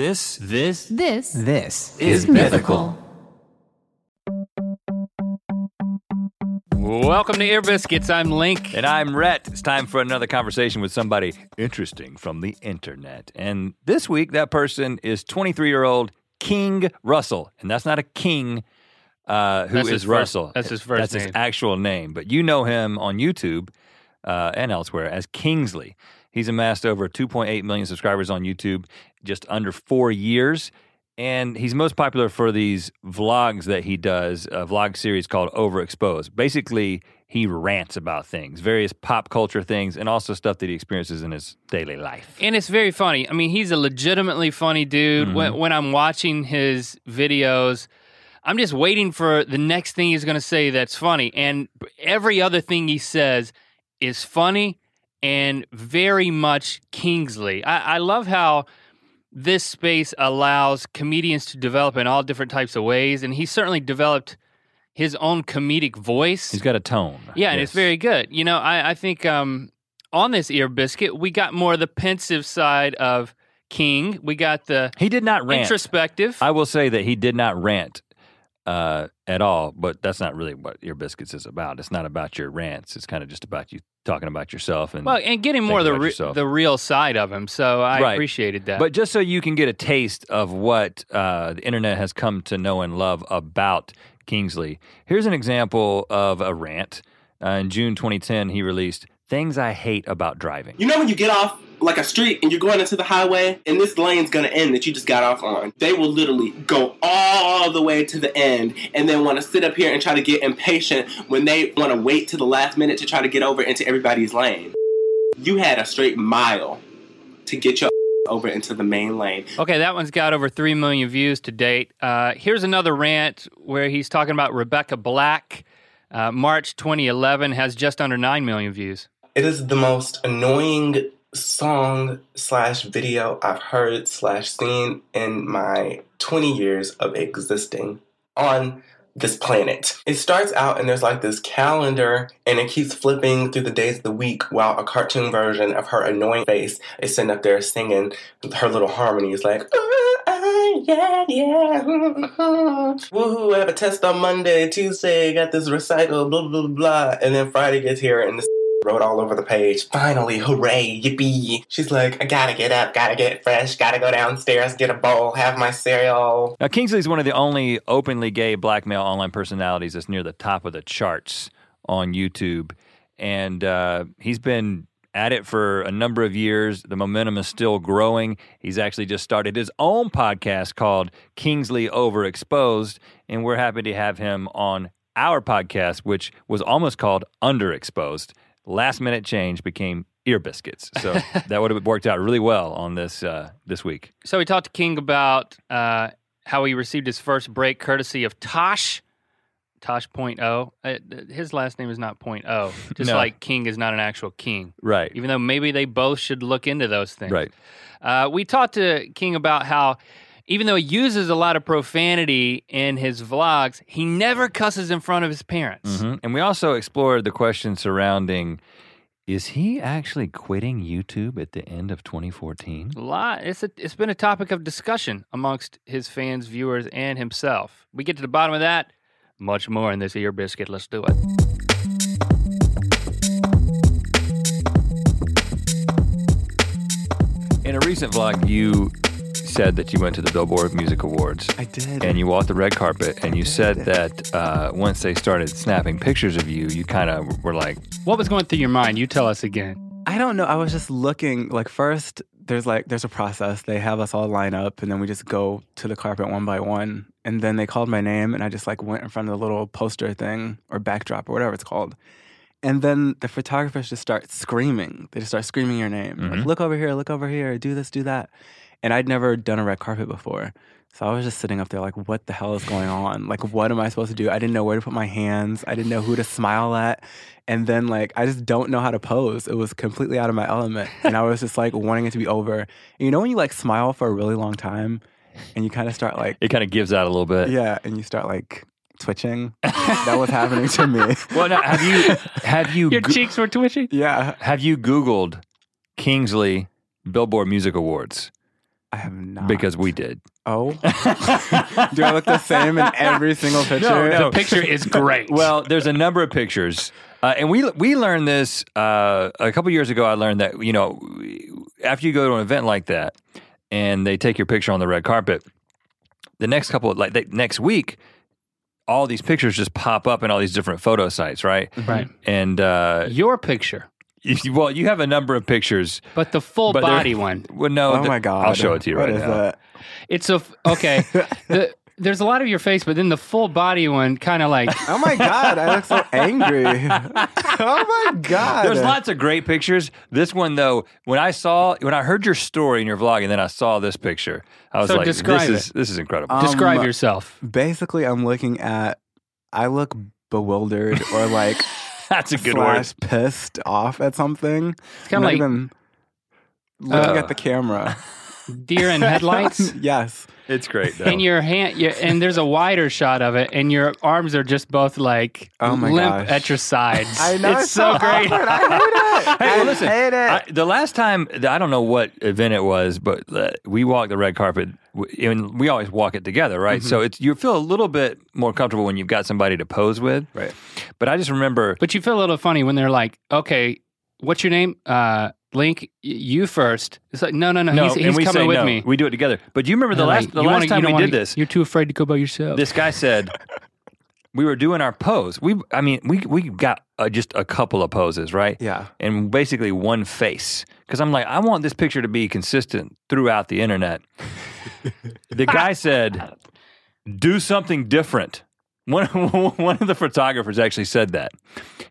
This, this, This This is mythical. Welcome to Ear Biscuits. I'm Link. And I'm Rhett. It's time for another conversation with somebody interesting from the internet. And this week, that person is 23 year old King Russell. And that's not a king uh, who is That's his first- Russell. that's his first That's his actual name. But you know him on YouTube uh, and elsewhere as Kingsley. He's amassed over 2.8 million subscribers on YouTube just under four years. And he's most popular for these vlogs that he does, a vlog series called Overexposed. Basically, he rants about things, various pop culture things, and also stuff that he experiences in his daily life. And it's very funny. I mean, he's a legitimately funny dude. When, mm-hmm. when I'm watching his videos, I'm just waiting for the next thing he's going to say that's funny. And every other thing he says is funny and very much Kingsley. I, I love how this space allows comedians to develop in all different types of ways. And he certainly developed his own comedic voice. He's got a tone. Yeah, and it's very good. You know, I, I think um, on this ear biscuit, we got more of the pensive side of King. We got the He did not rant. introspective. I will say that he did not rant uh, at all, but that's not really what Ear Biscuits is about. It's not about your rants. It's kind of just about you talking about yourself and well, and getting more of the re- the real side of him. So I Right. appreciated that. But just so you can get a taste of what uh, the internet has come to know and love about Kingsley, here's an example of a rant. Uh, in June 2010, he released Things I Hate About Driving. You know when you get off like a street and you're going into the highway and this lane's gonna end that you just got off on. They will literally go all the way to the end and then want to sit up here and try to get impatient when they want to wait to the last minute to try to get over into everybody's lane. You had a straight mile to get your over into the main lane. okay, that one's got over three million views to date. Uh, here's another rant where he's talking about Rebecca Black. Uh, March 2011 has just under nine million views. It is the most annoying song slash video I've heard slash seen in my 20 years of existing on this planet. It starts out and there's like this calendar and it keeps flipping through the days of the week while a cartoon version of her annoying face is sitting up there singing her little harmonies like "Uh, uh, yeah, yeah. Woohoo, I have a test on Monday, Tuesday, got this recital, blah, blah, blah, blah. And then Friday gets here and this wrote all over the page. Finally, hooray, yippee. She's like, I gotta get up, gotta get fresh, gotta go downstairs, get a bowl, have my cereal. Now, Kingsley is one of the only openly gay black male online personalities that's near the top of the charts on YouTube. And uh, he's been at it for a number of years. The momentum is still growing. He's actually just started his own podcast called Kingsley Overexposed. And we're happy to have him on our podcast, which was almost called Underexposed. Last minute change became Ear Biscuits. So that would have worked out really well on this uh, this week. So we talked to King about uh, how he received his first break courtesy of Tosh. Tosh point oh. Uh, his last name is not point oh. Just No. like King is not an actual king. Right. Even though maybe they both should look into those things. Right. Uh, we talked to King about how even though he uses a lot of profanity in his vlogs, he never cusses in front of his parents. Mhm. And we also explored the question surrounding is he actually quitting YouTube at the end of 2014? A lot. It's a, it's been a topic of discussion amongst his fans, viewers, and himself. We get to the bottom of that. Much more in this ear biscuit. Let's do it. In a recent vlog, you said that you went to the Billboard Music Awards I did. and you walked the red carpet, and you said that uh, once they started snapping pictures of you, you kind of were like, What was going through your mind? You tell us again. I don't know. I was just looking. Like first, there's like there's a process. They have us all line up, and then we just go to the carpet one by one. And then they called my name, and I just like went in front of the little poster thing or backdrop or whatever it's called. And then the photographers just start screaming. They just start screaming your name. Like, Mhm. look over here, look over here, do this, do that. And I'd never done a red carpet before. So I was just sitting up there like, what the hell is going on? Like, what am I supposed to do? I didn't know where to put my hands. I didn't know who to smile at. And then, like, I just don't know how to pose. It was completely out of my element. And I was just like wanting it to be over. And you know, when you like smile for a really long time and you kind of start like, it kind of gives out a little bit. yeah, and you start like twitching. that was happening to me. Well, now, have you have you Your go- cheeks were twitching. Yeah. have you Googled Kingsley Billboard Music Awards? I have not. because we did. Oh. Do I look the same in every single picture? no. The picture is great. Well, there's a number of pictures, uh, and we we learned this uh, a couple years ago. I learned that you know after you go to an event like that, and they take your picture on the red carpet, the next couple like they, next week, all these pictures just pop up in all these different photo sites, right? right. And uh, Your picture, you- well, you have a number of pictures. but the full But body one. Well, no, Oh the- my god. I'll show it to you What right is now. that? It's a f- okay. the, there's a lot of your face, but then the full body one kind of like Oh my god, I look so angry. oh my god. There's lots of great pictures. This one though, when I saw when I heard your story in your vlog and then I saw this picture, I was So like, describe this is this is incredible. Um, describe yourself. Basically, I'm looking at. I look bewildered or like That's a good word. pissed off at something. It's kind of like even looking Uh, at the camera. deer in headlights. yes. It's great though. And your hand, your, and there's a wider shot of it, and your arms are just both like Oh my limp gosh. at your sides. I know it's so great. awkward. I hate it. Hey, well, I listen, hate it. I, the last time I don't know what event it was, but uh, we walked the red carpet, and we always walk it together, right? Mm-hmm. So it's you feel a little bit more comfortable when you've got somebody to pose with. right. But I just remember, But you feel a little funny when they're like, "Okay, what's your name?" Uh, Link, you first. It's like, no, no, no. no, he's he's we coming with no. me. We do it together. But do you remember the last like, the "You last wanna- time we don't did wanna- this? You're too afraid to go by yourself. this guy said we were doing our pose. We, I mean, we we got uh, just a couple of poses, right? Yeah. And basically one face. Because I'm like, I want this picture to be consistent throughout the internet. the guy said, "Do something different." One one of the photographers actually said that.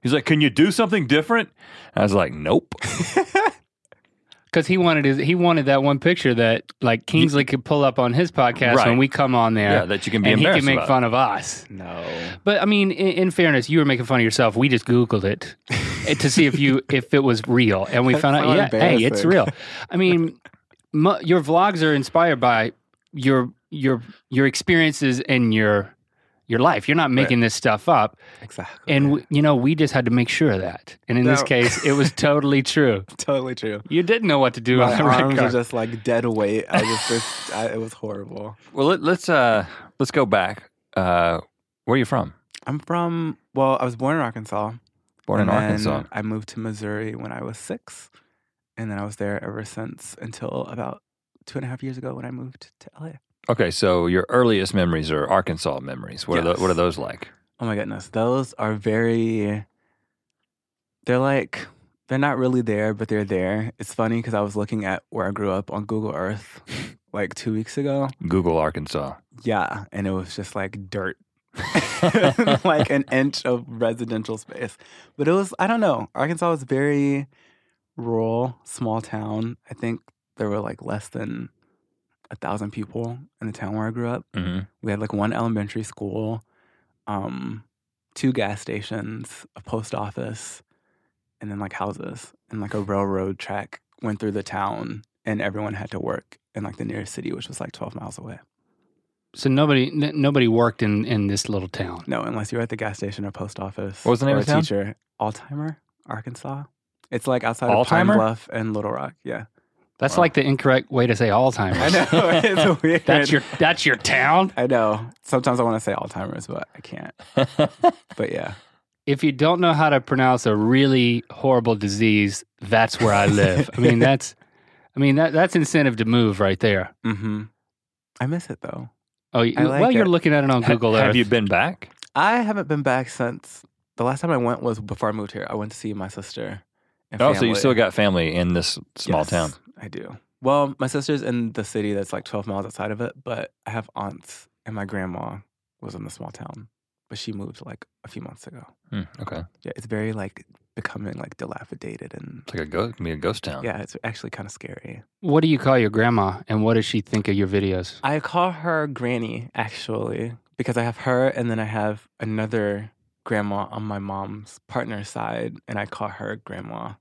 He's like, "Can you do something different?" I was like, "Nope." because he wanted his, he wanted that one picture that like Kingsley could pull up on his podcast Right. when we come on there. Yeah, that you can be and he can make about. fun of us. No. But I mean, in, in fairness, you were making fun of yourself. We just Googled it eh, to see if you if it was real, and we That's found out, yeah, hey, it's real. I mean, mu- your vlogs are inspired by your your your experiences and your your life. You're not making this stuff up, Exactly. and w- you know we just had to make sure of that. And in this case, it was totally true. totally true. You didn't know what to do My on the red arms are carpet. just like dead weight. I just, I, it was horrible. Well, let, let's uh let's go back. Uh, where are you from? I'm from, well, I was born in Arkansas. Born in and then Arkansas. I moved to Missouri when I was six. And then I was there ever since until about two and a half years ago when I moved to LA. Okay, so your earliest memories are Arkansas memories. What are Yes. the, what are those like? Oh my goodness. Those are very, they're like, they're not really there, but they're there. It's funny because I was looking at where I grew up on Google Earth like two weeks ago. Google Arkansas. Yeah. And it was just like dirt. like an inch of residential space. But it was, I don't know. Arkansas was very rural, small town. I think there were like less than a thousand people in the town where I grew up. hmm We had like one elementary school, um, two gas stations, a post office, and then like houses. And like a railroad track went through the town, and everyone had to work in like the nearest city, which was like 12 miles away. So nobody n- nobody worked in in this little town. No, unless you were at the gas station or post office. What was the name or of the a town? teacher. Altheimer, Arkansas. It's like outside of Pine Bluff and Little Rock. Yeah. That's Wow. like the incorrect way to say Alzheimer's. I know. it's weird. That's your that's your town. I know. Sometimes I want to say Alzheimer's, but I can't. But yeah. If you don't know how to pronounce a really horrible disease, that's where I live. I mean, that's I mean that that's incentive to move right there. Mm-hmm. I miss it though. Oh, you, like well, you're looking at it on Google Earth. Have you been back? I haven't been back since the last time I went was before I moved here. I went to see my sister. And Oh, so you still got family in this small Yes, town. I do. Well, my sister's in the city that's like 12 miles outside of it, but I have aunts, and my grandma was in the small town, but she moved like a few months ago. Hmm, okay, Yeah, it's very like becoming like dilapidated, and it's like a ghost, be a ghost town. yeah, it's actually kind of scary. what do you call your grandma, and what does she think of your videos? I call her Granny actually because I have her, and then I have another grandma on my mom's partner's side, and I call her Grandma,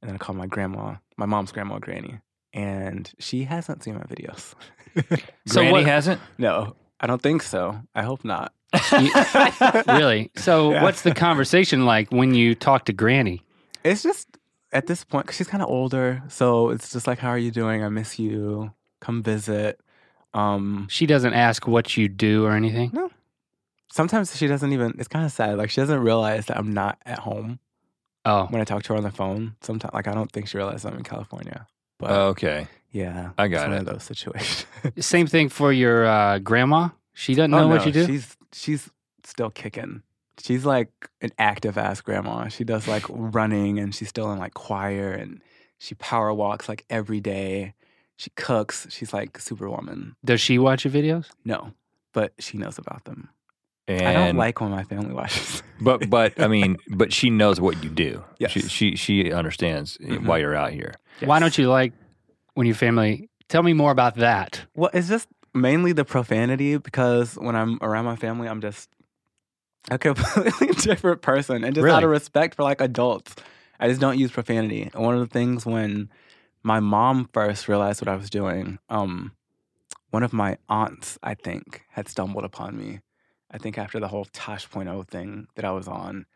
and then I call my grandma, my mom's grandma, Granny, and she hasn't seen my videos. So Granny what- hasn't. no, I don't think so. I hope not. Really? So Yeah. what's the conversation like when you talk to Granny? It's just at this point, 'cause she's kind of older, so it's just like, "How are you doing? I miss you." come visit. Um, She doesn't ask what you do or anything. No. sometimes she doesn't even. It's kind of sad. Like she doesn't realize that I'm not at home Oh, when I talk to her on the phone. Sometimes, like I don't think she realizes I'm in California. But okay. yeah, I it's got one it. of those situations. same thing for your uh, grandma. She doesn't know Oh, what no, you do. She's she's still kicking. She's like an active ass grandma. She does like running and she's still in like choir and she power walks like every day. She cooks. She's like superwoman. Does she watch your videos? No, but she knows about them. And I don't like when my family watches. but but I mean, but she knows what you do. Yes. She she, she understands Mhm. why you're out here. Why don't you like when your family? Tell me more about that. Well, it's just mainly the profanity because when I'm around my family, I'm just a completely different person. And just out of respect for like adults, I just don't use profanity. And one of the things when my mom first realized what I was doing, um, one of my aunts, I think, had stumbled upon me. I think after the whole Tosh.0 thing that I was on.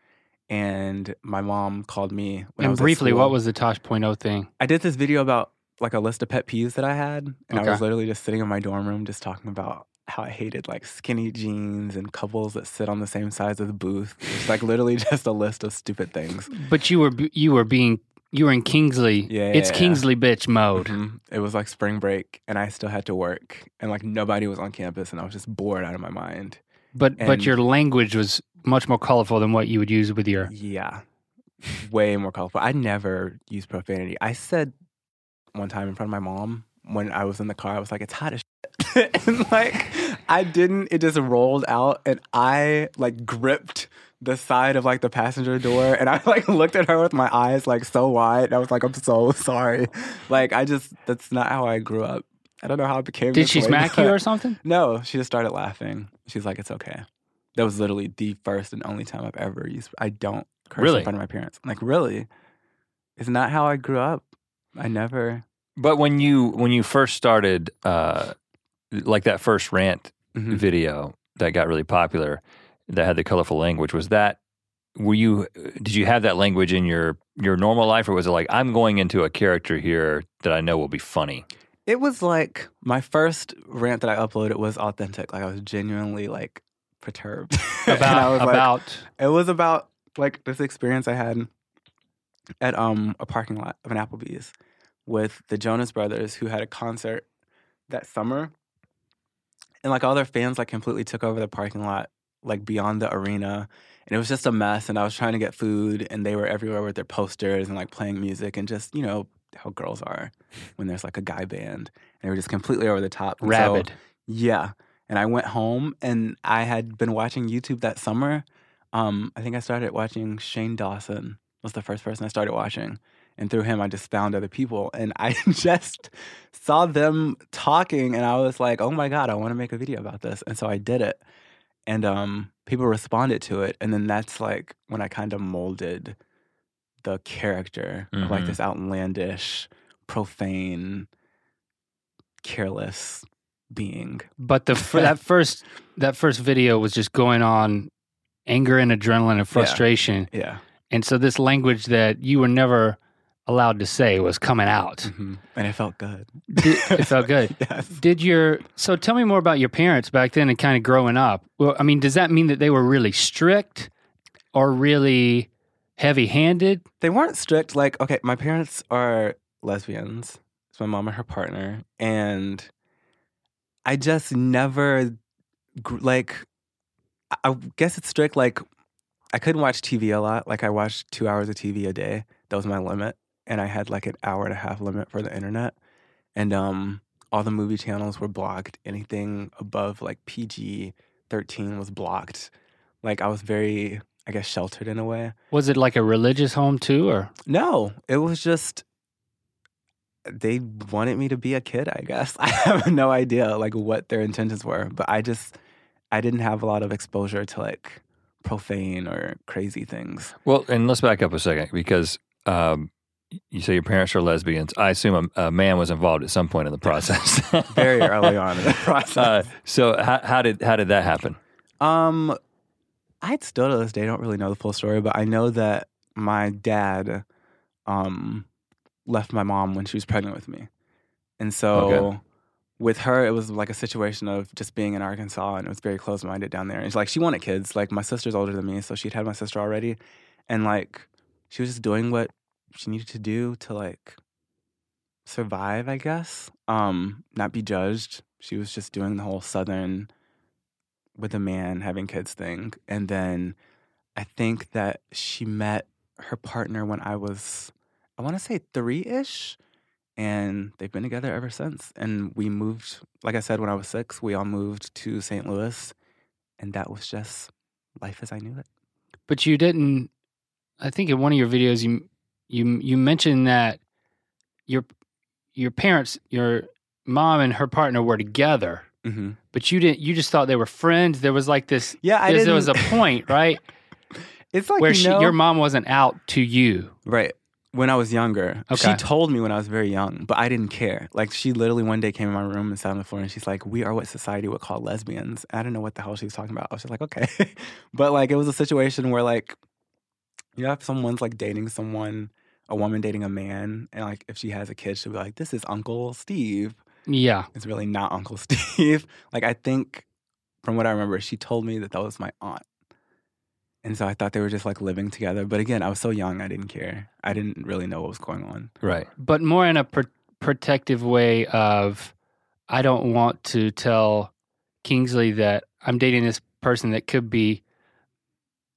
And my mom called me when I and briefly, what was the Tosh.0 thing? I did this video about like a list of pet peeves that I had, and I was literally just sitting in my dorm room, just talking about how I hated like skinny jeans and couples that sit on the same sides of the booth. It's like literally just a list of stupid things. But you were you were being you were in Kingsley. Yeah, it's yeah, yeah. Kingsley bitch mode. Mhm. It was like spring break, and I still had to work, and like nobody was on campus, and I was just bored out of my mind. But but your language was much more colorful than what you would use with your. Yeah, way more colorful. I never use profanity. I said one time in front of my mom when I was in the car, I was like, "It's hot as shit," and like I didn't. It just rolled out, and I like gripped the side of like the passenger door, and I like looked at her with my eyes like so wide. And I was like, "I'm so sorry." Like I just that's not how I grew up. I don't know how I became. Did she way, smack you or something? no, she just started laughing. She's like, "It's okay." That was literally the first and only time I've ever used. I don't curse Really? in front of my parents. I'm like, really? It's not how I grew up. I never. But when you when you first started, uh, like that first rant Mhm. video that got really popular, that had the colorful language, was that were you did you have that language in your your normal life, or was it like I'm going into a character here that I know will be funny? It was like my first rant that I uploaded was authentic. Like I was genuinely like perturbed. About was like- about it was about like this experience I had at um a parking lot of an Applebee's with the Jonas Brothers who had a concert that summer. And like all their fans like completely took over the parking lot like beyond the arena. And it was just a mess and I was trying to get food and they were everywhere with their posters and like playing music and just, you know, how girls are when there's like a guy band. And they were just completely over the top. And so- rabid. yeah. And I went home and I had been watching YouTube that summer. Um, I think I started watching Shane Dawson was the first person I started watching. And through him I just found other people. And I just saw them talking and I was like, oh my God, I want to make a video about this. And so I did it. And um, people responded to it. And then that's like when I kind of molded the character of like Mhm. this outlandish, profane, careless being. But the that first that first video was just going on anger and adrenaline and frustration. Yeah. And so this language that you were never allowed to say was coming out. hmm And it felt good. Did- it felt good. yes. Did your so tell me more about your parents back then and kind of growing up. Well, I mean, does that mean that they were really strict or really heavy-handed? They weren't strict. Like, okay, my parents are lesbians. It's my mom and her partner. And I just never, like, I- I guess it's strict. Like, I couldn't watch TV a lot. Like, I watched two hours of TV a day. That was my limit. And I had like an hour and a half limit for the internet. And um, all the movie channels were blocked. Anything above like PG 13 was blocked. Like, I was very, I guess, sheltered in a way. Was it like a religious home too or No, it was just they wanted me to be a kid, I guess. I have no idea like what their intentions were, but I just I didn't have a lot of exposure to like profane or crazy things. Well, and let's back up a second because um, you say your parents are lesbians. I assume a, a man was involved at some point in the process. Very early on in the process. Uh, so how, how did how did that happen? Um, I still to this day don't really know the full story, but I know that my dad, um, left my mom when she was pregnant with me, and so Okay. with her, it was like a situation of just being in Arkansas, and it was very close minded down there. And it's like she wanted kids. Like my sister's older than me, so she'd had my sister already, and like she was just doing what she needed to do to like survive, I guess. Um, not be judged. She was just doing the whole Southern with a man having kids thing, and then I think that she met her partner when I was, I want to say three ish and they've been together ever since. And we moved, like I said, when I was six, we all moved to St. Louis, and that was just life as I knew it. But you didn't. I think in one of your videos, you you you mentioned that your your parents, your mom and her partner were together, Mm-hmm. But you didn't. You just thought they were friends. There was like this. Yeah, I there didn't. there was a point, right, it's like where you she, know, your mom wasn't out to you. right when I was younger. Okay. She told me when I was very young, but I didn't care. Like she literally one day came in my room and sat on the floor, and she's like, "We are what society would call lesbians." I don't know what the hell she was talking about. I was just like, "Okay," but like it was a situation where like you have someone's like dating someone, a woman dating a man, and like if she has a kid, she'll be like, "This is Uncle Steve." Yeah. It's really not Uncle Steve. like I think from what I remember, she told me that that was my aunt. And so I thought they were just like living together. But again, I was so young, I didn't care. I didn't really know what was going on. Right. but more in a pr- protective way of I don't want to tell Kingsley that I'm dating this person that could be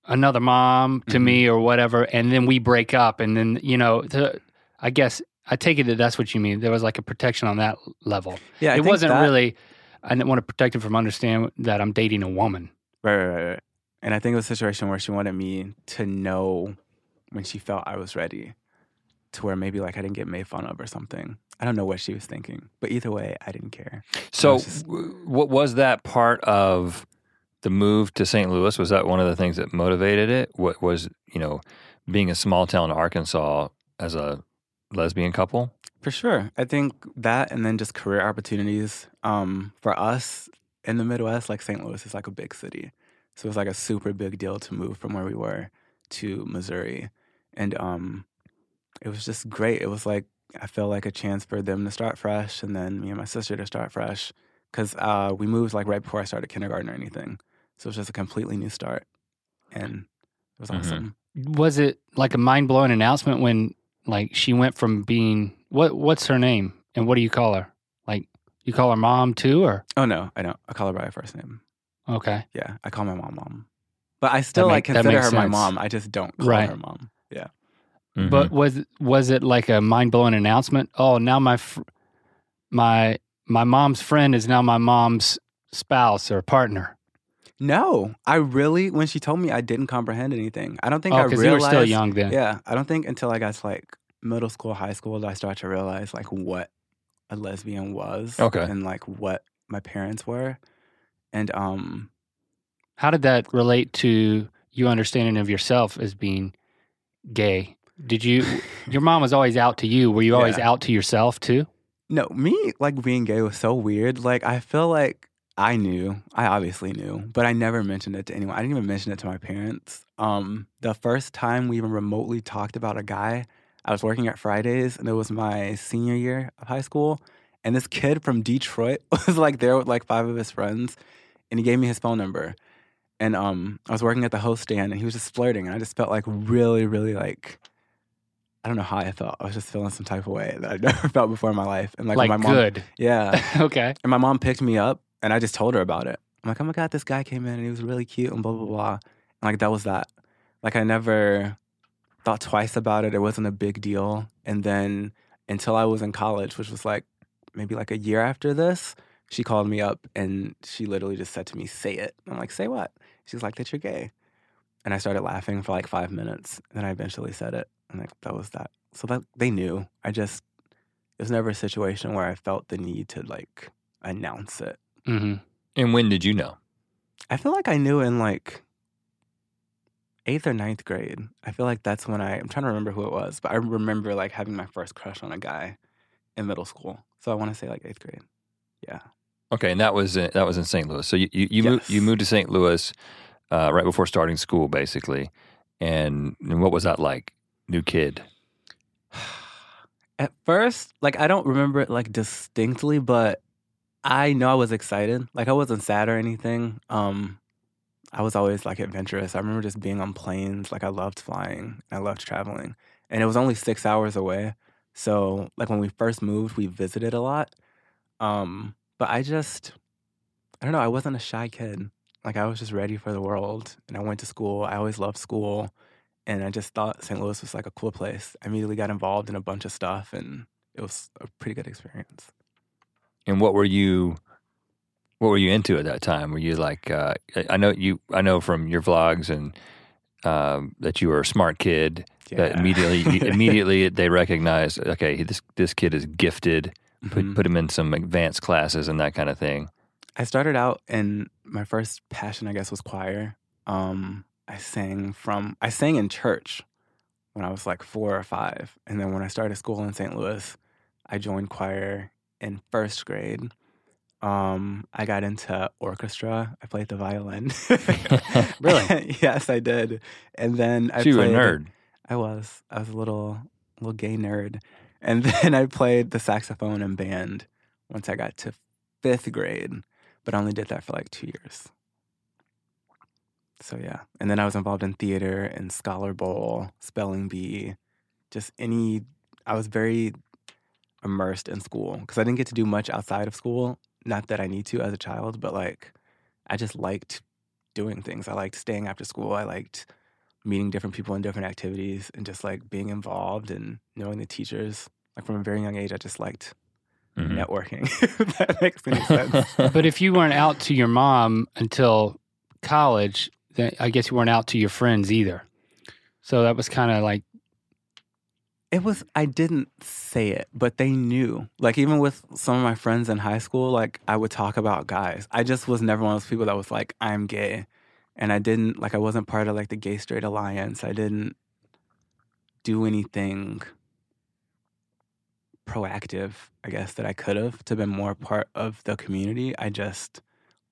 another mom to Mm-hmm. me or whatever and then we break up and then you know the, I guess I take it that that's what you mean there was like a protection on that level Yeah, I it wasn't that- really I didn't want to protect him from understanding that I'm dating a woman Right, right, right, right. And I think it was a situation where she wanted me to know when she felt I was ready to where maybe like I didn't get made fun of or something. I don't know what she was thinking. But either way, I didn't care. So, was just- what was that part of the move to St. Louis? Was that one of the things that motivated it? What was you know being a small town in Arkansas as a lesbian couple? For sure. I think that and then just career opportunities. Um, for us in the Midwest, like St. Louis is like a big city. So it was like a super big deal to move from where we were to Missouri. And um it was just great. It was like I felt like a chance for them to start fresh and then me and my sister to start fresh. Cause uh we moved like right before I started kindergarten or anything. So it was just a completely new start. And it was Mhm. awesome. was it like a mind-blowing announcement when like she went from being what what's her name and what do you call her like you call her mom too or Oh no, I don't. I call her by her first name. okay Yeah, I call my mom mom. But I still make- like consider makes her my mom. I just don't call Right. her mom. Yeah. Mhm. But was was it like a mind blowing announcement? Oh, now my fr- my my mom's friend is now my mom's spouse or partner. No, I really when she told me I didn't comprehend anything. I don't think Oh, I realized. you were still young then. Yeah, I don't think until I got to like middle school, high school, did I start to realize like what a lesbian was. Okay. And like what my parents were, and um, How did that relate to you understanding of yourself as being gay? Did you your mom was always out to you? Were you always Yeah. out to yourself too? no, me like being gay was so weird. Like I feel like I knew, I obviously knew, but I never mentioned it to anyone. I didn't even mention it to my parents. Um, the first time we even remotely talked about a guy, I was working at Fridays, and it was my senior year of high school. And this kid from Detroit was like there with like five of his friends, and he gave me his phone number. And um, I was working at the host stand, and he was just flirting, and I just felt like really, really like. I don't know how I felt. I was just feeling some type of way that I'd never felt before in my life. And like, Like, my mom, good. yeah. okay. And my mom picked me up and I just told her about it. I'm like, oh my God, this guy came in and he was really cute and blah, blah, blah. And like, that was that. Like, I never thought twice about it. It wasn't a big deal. And then until I was in college, which was like maybe like a year after this, she called me up and she literally just said to me, say it. I'm like, say what? She's like, that you're gay. And I started laughing for like five minutes. And then I eventually said it. And like, that was that. So that they knew. I just, it was never a situation where I felt the need to like announce it. Hmm and when did you know? I feel like I knew in like eighth or ninth grade. I feel like that's when I, I'm trying to remember who it was, but I remember like having my first crush on a guy in middle school. So I want to say like eighth grade. Yeah. Okay, and that was in, that was in St. Louis. So you you, you moved you moved to St. Louis uh, right before starting school, basically. And, and what was that like? New kid. At first, like I don't remember it like distinctly, but I know I was excited. Like I wasn't sad or anything. Um, I was always like adventurous. I remember just being on planes. Like I loved flying. I loved traveling, and it was only six hours away. So like when we first moved, we visited a lot. Um, but I just, I don't know. I wasn't a shy kid. Like I was just ready for the world, and I went to school. I always loved school, and I just thought St. Louis was like a cool place. I immediately got involved in a bunch of stuff, and it was a pretty good experience. And what were you? What were you into at that time? Were you like? Uh, I know you. I know from your vlogs and um, that you were a smart kid. That immediately, immediately they recognized Okay, this this kid is gifted. Put Mhm. put him in some advanced classes and that kind of thing. I started out and my first passion, I guess, was choir. Um, I sang from I sang in church when I was like four or five, and then when I started school in St. Louis, I joined choir in first grade. Um, I got into orchestra. I played the violin. Really? yes, I did. And then I so you were a nerd. I was. I was a little little gay nerd. And then I played the saxophone in band once I got to fifth grade, but I only did that for like two years. So yeah. And then I was involved in theater and Scholar Bowl, Spelling Bee, just any I was very immersed in school because I didn't get to do much outside of school. Not that I need to as a child, but like I just liked doing things. I liked staying after school. I liked meeting different people in different activities and just like being involved and knowing the teachers. Like from a very young age, I just liked Mhm. networking. if that makes any sense. But if you weren't out to your mom until college, then I guess you weren't out to your friends either. So that was kind of like, It was I didn't say it, but they knew. Like even with some of my friends in high school, like I would talk about guys. I just was never one of those people that was like, I'm gay. And I didn't like I wasn't part of like the gay straight alliance. I didn't do anything proactive, I guess, that I could have to been more part of the community. I just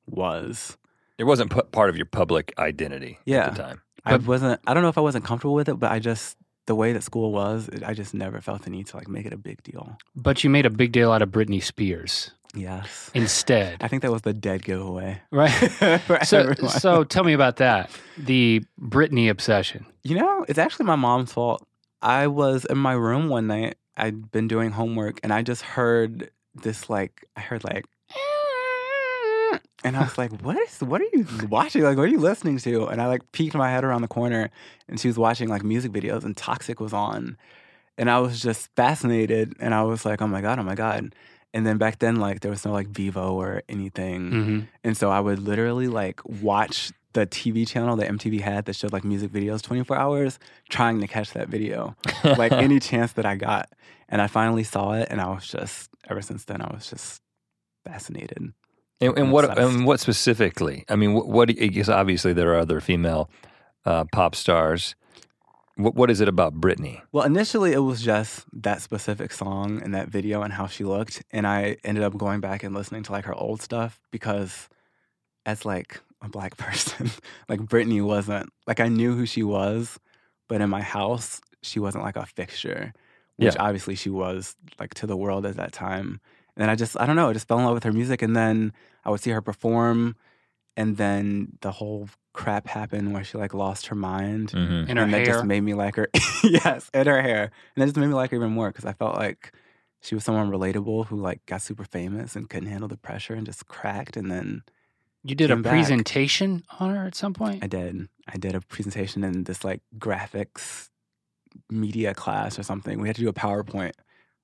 was. It wasn't pu- part of your public identity Yeah. at the time. I wasn't I don't know if I wasn't comfortable with it, but I just the way that school was, it- I just never felt the need to like make it a big deal. but you made a big deal out of Britney Spears Yes. instead, I think that was the dead giveaway. right? So, everyone. so tell me about that. The Britney obsession. you know, it's actually my mom's fault. I was in my room one night. I'd been doing homework and I just heard this like I heard like and I was like, "What is? What are you watching? Like, what are you listening to?" And I like peeked my head around the corner, and she was watching like music videos, and Toxic was on, and I was just fascinated, and I was like, "Oh my god, oh my god!" And then back then, like, there was no like Vevo or anything, hmm and so I would literally like watch the TV channel that MTV had that showed like music videos 24 hours, trying to catch that video, like any chance that I got. And I finally saw it, and I was just, ever since then, I was just fascinated. And, and what and what specifically? I mean, what, what because obviously there are other female uh, pop stars. What what is it about Britney? Well, initially it was just that specific song and that video and how she looked, and I ended up going back and listening to like her old stuff because, as like a black person, like Britney wasn't like I knew who she was, but in my house she wasn't like a fixture, which Yeah. obviously she was like to the world at that time. And I just I don't know, I just fell in love with her music, and then I would see her perform, and then the whole crap happened where she like lost her mind Mm-hmm. In her and that hair. just made me like her. yes, and her hair, and that just made me like her even more because I felt like she was someone relatable who like got super famous and couldn't handle the pressure and just cracked. And then You did a Came back. presentation on her at some point? I did, I did a presentation in this like graphics media class or something. We had to do a PowerPoint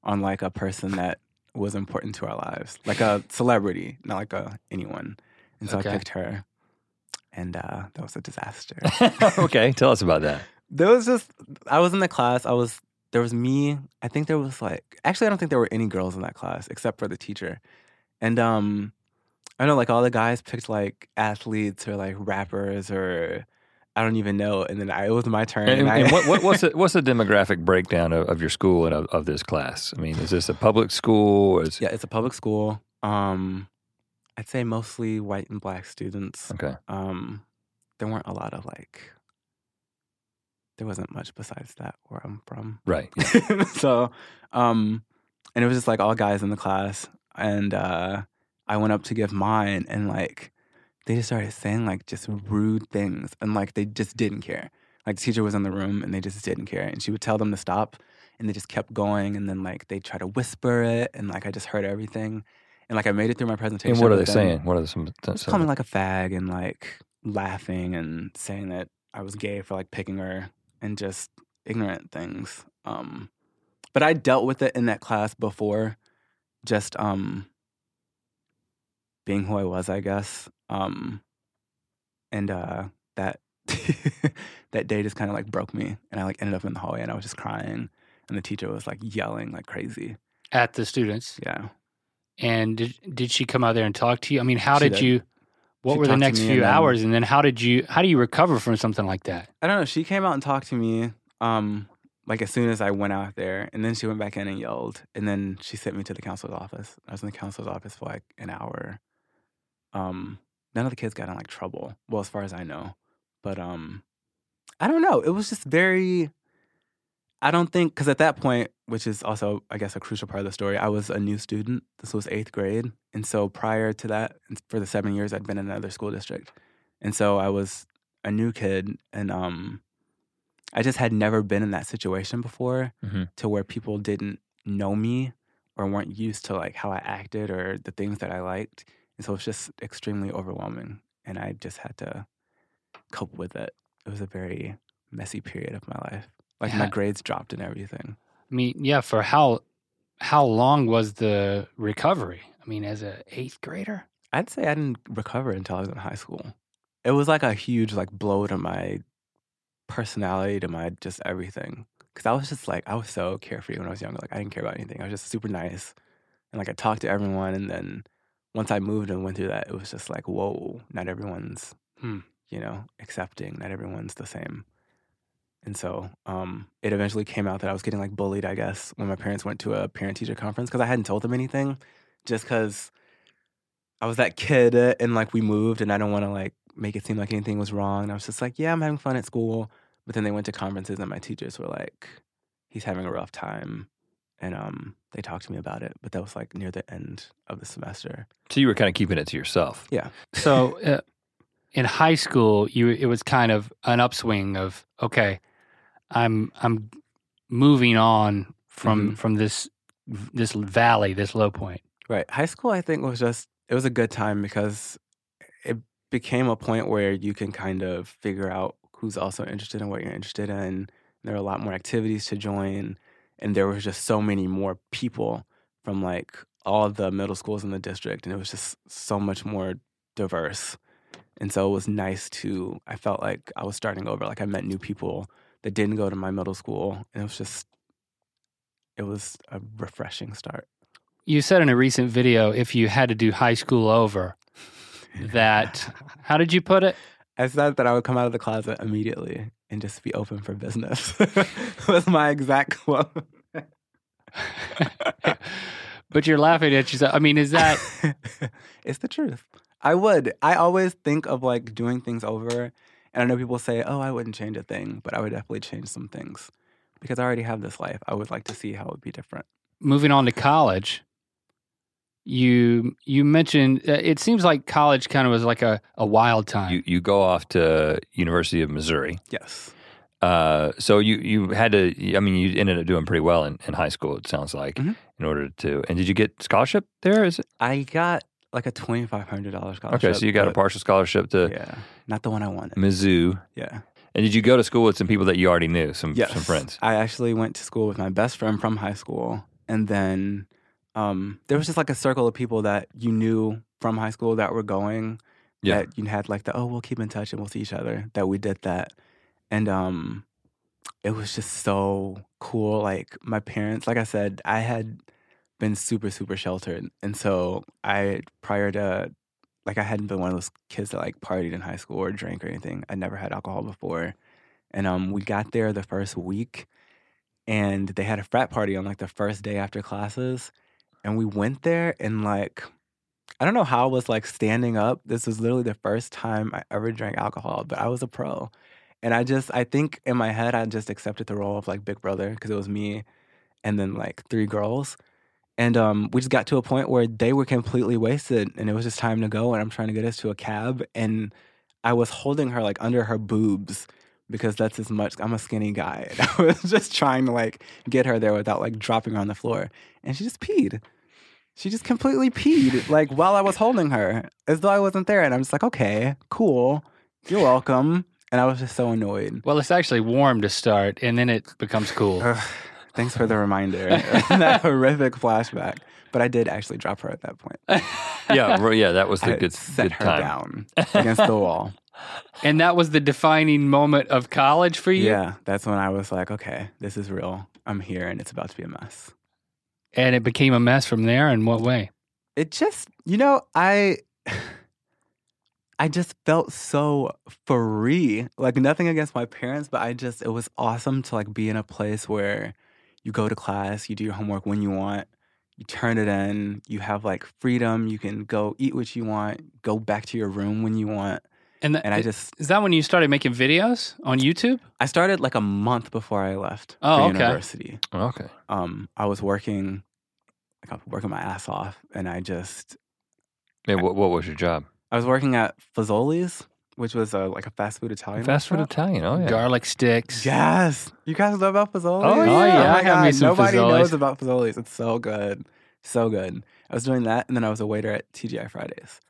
on like a person that was important to our lives, like a celebrity, not like a anyone. And so Okay. I picked her, and uh, that was a disaster. okay, tell us about that. there was just I was in the class. I was there was me. I think there was like actually I don't think there were any girls in that class except for the teacher. And um I know like all the guys picked like athletes or like rappers or I don't even know. And then I, it was my turn. And, And, I, and what, what, what's the, what's the demographic breakdown of, of your school and of, of this class? I mean, is this a public school? Or is, yeah, it's a public school. Um I'd say mostly white and black students. Okay. Um there weren't a lot of like there wasn't much besides that where I'm from. Right. so, um, and it was just like all guys in the class, and uh, I went up to give mine and like they just started saying like just rude things and like they just didn't care. Like the teacher was in the room and they just didn't care. And she would tell them to stop and they just kept going and then like they try to whisper it and like I just heard everything. And like I made it through my presentation. And what are they them. saying? What are some? Just call me like a fag and like laughing and saying that I was gay for like picking her and just ignorant things. Um, but I dealt with it in that class before, just um, being who I was, I guess. Um, and uh, that that day just kind of like broke me, and I like ended up in the hallway and I was just crying, and the teacher was like yelling like crazy. at the students. Yeah, And did did she come out there and talk to you? I mean, how did did. you? What She were the next few and then- hours, and then how did you? How do you recover from something like that? I don't know. She came out and talked to me. Um, like as soon as I went out there, and then she went back in and yelled, and then she sent me to the counselor's office. I was in the counselor's office for like an hour. Um, none of the kids got in like trouble. Well, as far as I know, but um, I don't know. It was just very. I don't think because at that point, which is also I guess a crucial part of the story, I was a new student. This was eighth grade, and so prior to that, for the seven years I'd been in another school district, and so I was a new kid, and um, I just had never been in that situation before, Mhm. to where people didn't know me or weren't used to like how I acted or the things that I liked, and so it's just extremely overwhelming, and I just had to cope with it. It was a very messy period of my life. Like my grades dropped and everything. I mean, yeah. For how how long was the recovery? I mean, as a eighth grader. I'd say I didn't recover until I was in high school. It was like a huge like blow to my personality, to my just everything. Because I was just like I was so carefree when I was younger. Like I didn't care about anything. I was just super nice, and like I talked to everyone. And then once I moved and went through that, it was just like whoa, not everyone's Hmm. you know accepting. Not everyone's the same. And so um, it eventually came out that I was getting like bullied. I guess when my parents went to a parent teacher conference because I hadn't told them anything, just because I was that kid uh, and like we moved and I don't want to like make it seem like anything was wrong. And I was just like, yeah, I'm having fun at school. But then they went to conferences and my teachers were like, he's having a rough time. And um, they talked to me about it. But that was like near the end of the semester. So you were kind of keeping it to yourself. Yeah. So uh, in high school, you it was kind of an upswing of okay, I'm I'm moving on from from this this valley, this low point. Right. High school, I think, was just, it was a good time because it became a point where you can kind of figure out who's also interested in what you're interested in. There are a lot more activities to join. And there was just so many more people from like all the middle schools in the district. And it was just so much more diverse. And so it was nice to, I felt like I was starting over. Like I met new people that didn't go to my middle school. And it was just, it was a refreshing start. You said in a recent video, if you had to do high school over, that how did you put it? I said that I would come out of the closet immediately and just be open for business. was my exact quote. but you're laughing at yourself. I mean, is that it's the truth. I would. I always think of like doing things over. And I know people say, oh, I wouldn't change a thing, but I would definitely change some things because I already have this life. I would like to see how it would be different. moving on to college? You you mentioned uh, it seems like college kind of was like a, a wild time. You you go off to University of Missouri. Yes. Uh, so you you had to. I mean, you ended up doing pretty well in, in high school. It sounds like Mhm. in order to. And did you get scholarship there? Is it I got like a $2,500 scholarship. okay? So you got a partial scholarship to Yeah. Not the one I wanted. Mizzou. Yeah. And did you go to school with some people that you already knew, some Yes. some friends? I actually went to school with my best friend from high school. And then um, there was just like a circle of people that you knew from high school that were going. Yeah. That you had like the, oh, we'll keep in touch and we'll see each other. That we did that. And um, it was just so cool. Like my parents, like I said, I had been super, super sheltered. And so I, prior to, like I hadn't been one of those kids that like partied in high school or drank or anything. I never had alcohol before. And um, we got there the first week and they had a frat party on like the first day after classes. And we went there and like, I don't know how I was like standing up. This was literally the first time I ever drank alcohol, but I was a pro. And I just, I think in my head, I just accepted the role of like big brother because it was me and then like three girls. And um, we just got to a point where they were completely wasted, and it was just time to go. And I'm trying to get us to a cab, and I was holding her like under her boobs because that's as much. I'm a skinny guy, and I was just trying to like get her there without like dropping her on the floor, and she just peed. She just completely peed like while I was holding her, as though I wasn't there. And I'm just like, okay, cool, you're welcome. And I was just so annoyed. Well, it's actually warm to start, and then it becomes cool. Ugh, thanks for the reminder. that horrific flashback. But I did actually drop her at that point. yeah, yeah, that was the I good, set good her time. down against the wall. And that was the defining moment of college for you. Yeah, that's when I was like, okay, this is real. I'm here, and it's about to be a mess. And it became a mess from there. In what way? It just, you know, I. I just felt so free. Like nothing against my parents, but I just it was awesome to like be in a place where you go to class, you do your homework when you want, you turn it in, you have like freedom, you can go eat what you want, go back to your room when you want. And, th- And I just is that when you started making videos on YouTube? I started like a month before I left Oh, for okay. university. Okay. Um I was working like I was working my ass off and I just Yeah, what, what was your job? I was working at Fazoli's, which was a, like a fast food Italian Fast food. Italian. Oh yeah. Garlic sticks. Yes, you guys know about Fazoli's. Oh, yeah. Oh, yeah, my I got me God, some Nobody Fazoli's. knows about Fazoli's. It's so good, so good. I was doing that, and then I was a waiter at TGI Fridays,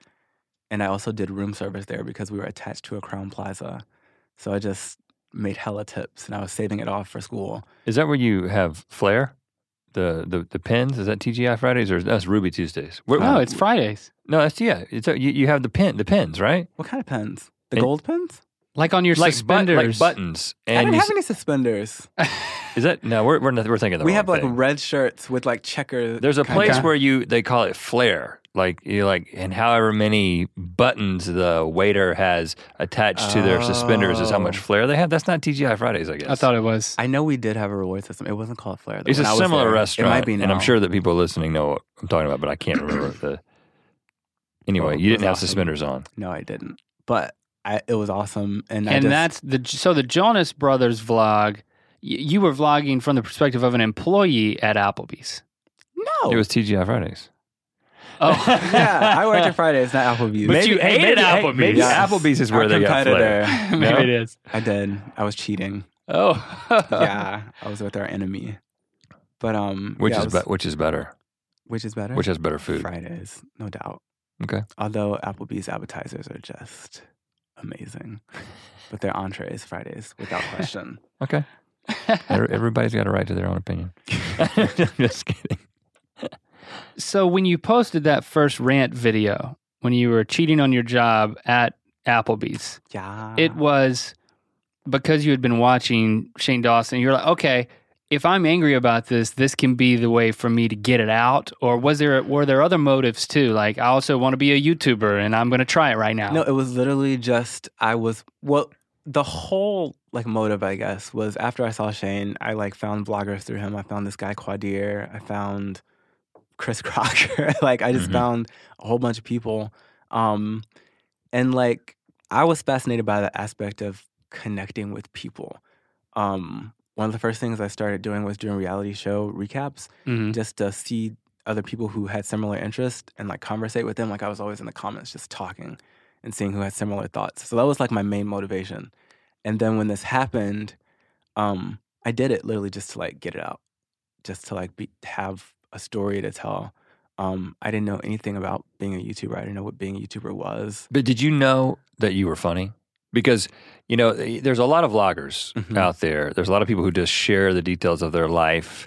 and I also did room service there because we were attached to a Crowne Plaza. So I just made hella tips, and I was saving it off for school. Is that where you have flair? The the the pins? Is that TGI Fridays or that's Ruby Tuesdays? Where- Oh, it's Fridays. no, that's yeah. It's a, you, you have the pin the pins right? What kind of pens? The It- gold pens? Like on your Like, but, suspenders. like buttons. I And didn't you, have any suspenders. is that no? We're we're, not, we're thinking the we wrong have like thing. red shirts with like checker. There's a kinda- place where you they call it flair. Like you like and however many buttons the waiter has attached to their suspenders is how much Oh. flair they have. That's not TGI Fridays, I guess. I thought it was. I know we did have a reward system. It wasn't called Flair. Though, it's a when I was similar there. restaurant, It might be now. and I'm sure that people listening know what I'm talking about, but I can't remember the. Anyway, Well, you didn't was have suspenders on. No, I didn't. But I, it was awesome, and, I and just, that's the so the Jonas Brothers vlog. y- You were vlogging from the perspective of an employee at Applebee's. no. It was TGI Fridays. Oh, yeah, I worked at Fridays, not Applebee's. But you ate maybe, at hey, maybe Yes. Applebee's is Our where they got competitor. flair. maybe No? it is. I did. I was cheating. Oh, yeah, I was with our enemy. But um, Which yeah, is it was- be- which is better? which is better? Which has better food? Fridays, no doubt. Okay. Although Applebee's appetizers are just amazing, but their entrees Fridays without question. Okay. Everybody's got a right to their own opinion. Just kidding. So when you posted that first rant video when you were cheating on your job at Applebee's, yeah, it was because you had been watching Shane Dawson. You're like, okay, if I'm angry about this, this can be the way for me to get it out. Or was there were there other motives too? Like I also want to be a YouTuber and I'm going to try it right now. No, it was literally just I was well. The whole like motive, I guess, was after I saw Shane, I like found vloggers through him. I found this guy Quadir. I found Chris Crocker. like I just Mhm. found a whole bunch of people, um, and like I was fascinated by the aspect of connecting with people. Um, one of the first things I started doing was doing reality show recaps Mhm. just to see other people who had similar interests and like conversate with them. Like I was always in the comments just talking and seeing who had similar thoughts. So that was like my main motivation. And then when this happened, um, I did it literally just to like get it out, just to like be have a story to tell. Um, I didn't know anything about being a YouTuber. I didn't know what being a YouTuber was. But did you know that you were funny? Because you know, there's a lot of vloggers Mhm. out there. There's a lot of people who just share the details of their life,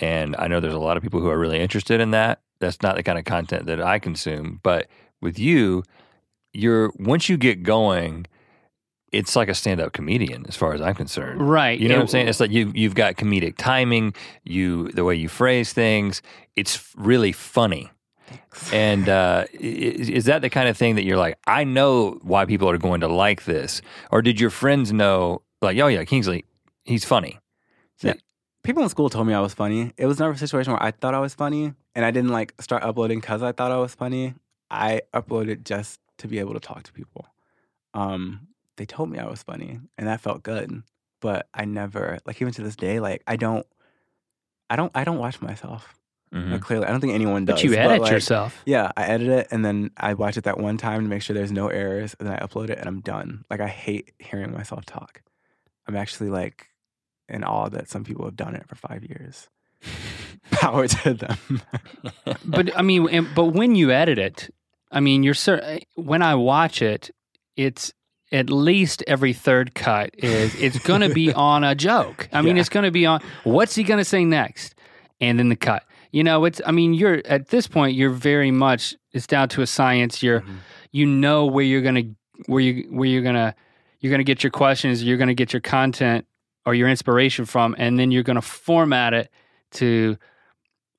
and I know there's a lot of people who are really interested in that. That's not the kind of content that I consume. But with you, you're once you get going, it's like a stand-up comedian, as far as I'm concerned. Right. You know what I'm saying? It's like you you've got comedic timing, you the way you phrase things. It's really funny. And uh, is, is that the kind of thing that you're like, I know why people are going to like this, or did your friends know, like, oh yeah, Kingsley, he's funny. Yeah, People in school told me I was funny. It was never a situation where I thought I was funny and I didn't like start uploading because I thought I was funny. I uploaded just to be able to talk to people. Um, they told me I was funny and that felt good. But I never like even to this day, like I don't I don't I don't watch myself. Mhm. Like, clearly, I don't think anyone does. But you edit like, yourself. Yeah, I edit it and then I watch it that one time to make sure there's no errors, and then I upload it and I'm done. Like I hate hearing myself talk. I'm actually like in awe that some people have done it for five years. Power to them. but I mean, and- but when you edit it, I mean, you're cer- when I watch it, it's at least every third cut is it's going to be on a joke. I mean, Yeah. it's going to be on what's he going to say next, and then the cut. You know, it's. I mean, you're at this point, you're very much. It's down to a science. You're, Mhm. you know, where you're gonna, where you, where you're gonna, you're gonna get your questions. You're gonna get your content or your inspiration from, and then you're gonna format it to.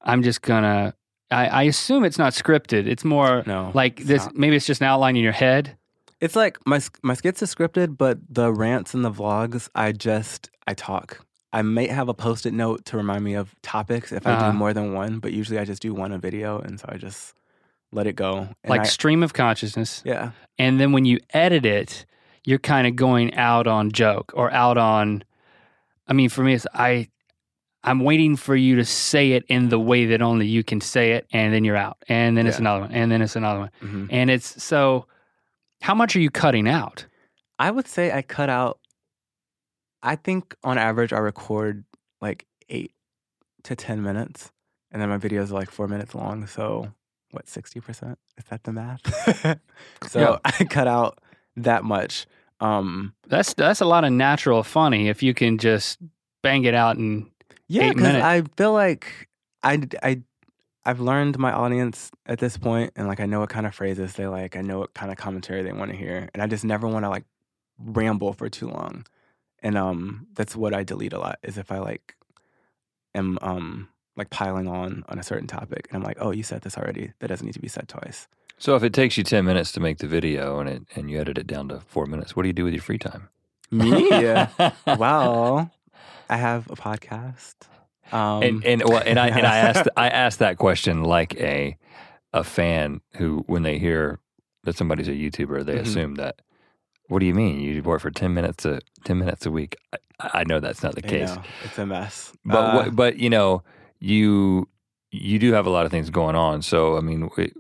I'm just gonna. I, I assume it's not scripted. It's more No, like it's this. not. Maybe it's just an outline in your head. It's like my my skits are scripted, but the rants and the vlogs, I just I talk. I may have a post-it note to remind me of topics if I Uh-huh. do more than one, but usually I just do one a video, and so I just let it go. And like I- stream of consciousness. yeah, And then when you edit it, you're kind of going out on joke or out on. I mean, for me, it's I. I'm waiting for you to say it in the way that only you can say it, and then you're out, and then it's another one, and then it's another one, Mhm. and it's so. How much are you cutting out? I would say I cut out. I think on average I record like eight to ten minutes, and then my videos are like four minutes long. So what, sixty percent? Is that the math? so Yeah. I cut out that much. Um, That's that's a lot of natural funny if you can just bang it out and yeah, because. I feel like I I I've learned my audience at this point, and like I know what kind of phrases they like. I know what kind of commentary they want to hear, and I just never want to like ramble for too long. And um, that's what I delete a lot is if I like am um like piling on on a certain topic, and I'm like, oh, you said this already. That doesn't need to be said twice. So if it takes you ten minutes to make the video and it and you edit it down to four minutes, what do you do with your free time? Me? well, I have a podcast. Um, and and well, and I and I asked I asked that question like a a fan who when they hear that somebody's a YouTuber, they Mhm. assume that. What do you mean? You work for ten minutes a ten minutes a week? I, I know that's not the case, it's a mess. but Uh, what, but you know you you do have a lot of things going on. So I mean, it,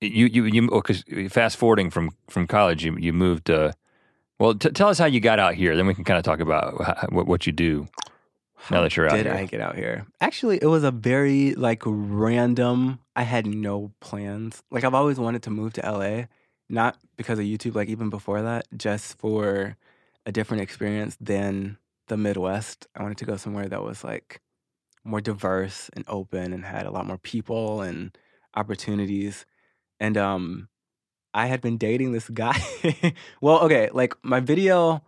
you you you because fast forwarding from from college, you you moved to. Well, t- tell us how you got out here. Then we can kind of talk about how, what what you do. Now that you're out did here? I get out here? Actually, it was a very like random. I had no plans. Like I've always wanted to move to LA, not because of YouTube. Like even before that, just for a different experience than the Midwest. I wanted to go somewhere that was like more diverse and open and had a lot more people and opportunities. And um, I had been dating this guy. well, okay, like my video.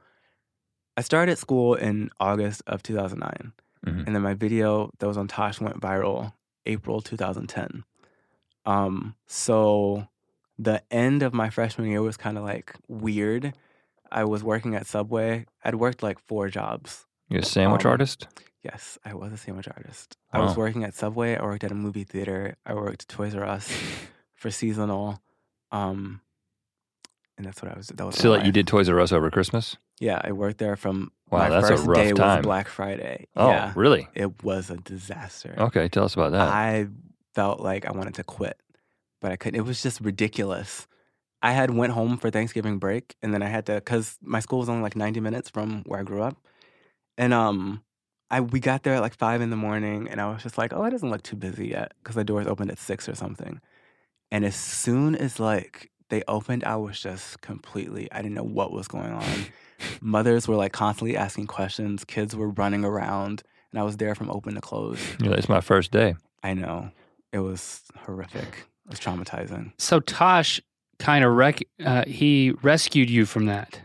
I started school in August of 2009. Mhm. And then my video that was on Tosh went viral April 2010. Um, so the end of my freshman year was kind of like weird. I was working at Subway. I'd worked like four jobs. You're a sandwich Um, artist. Yes, I was a sandwich artist. I was working at Subway. I worked at a movie theater. I worked at Toys R Us for seasonal. Um, and that's what I was. That was So like you did Toys R Us over Christmas? Yeah, I worked there from. Wow, my that's a rough day time. was Black Friday. Oh, yeah, really? it was a disaster. Okay, tell us about that. I felt like I wanted to quit, but I couldn't. It was just ridiculous. I had went home for Thanksgiving break, and then I had to because my school was only like ninety minutes from where I grew up, and um, I we got there at like five in the morning, and I was just like, oh, it doesn't look too busy yet because the doors opened at six or something, and as soon as like they opened, I was just completely. I didn't know what was going on. Mothers were like constantly asking questions. Kids were running around, and I was there from open to close. You're it's my first day. I know. It was horrific. It was traumatizing. so Tosh kind of rec- uh, he rescued you from that.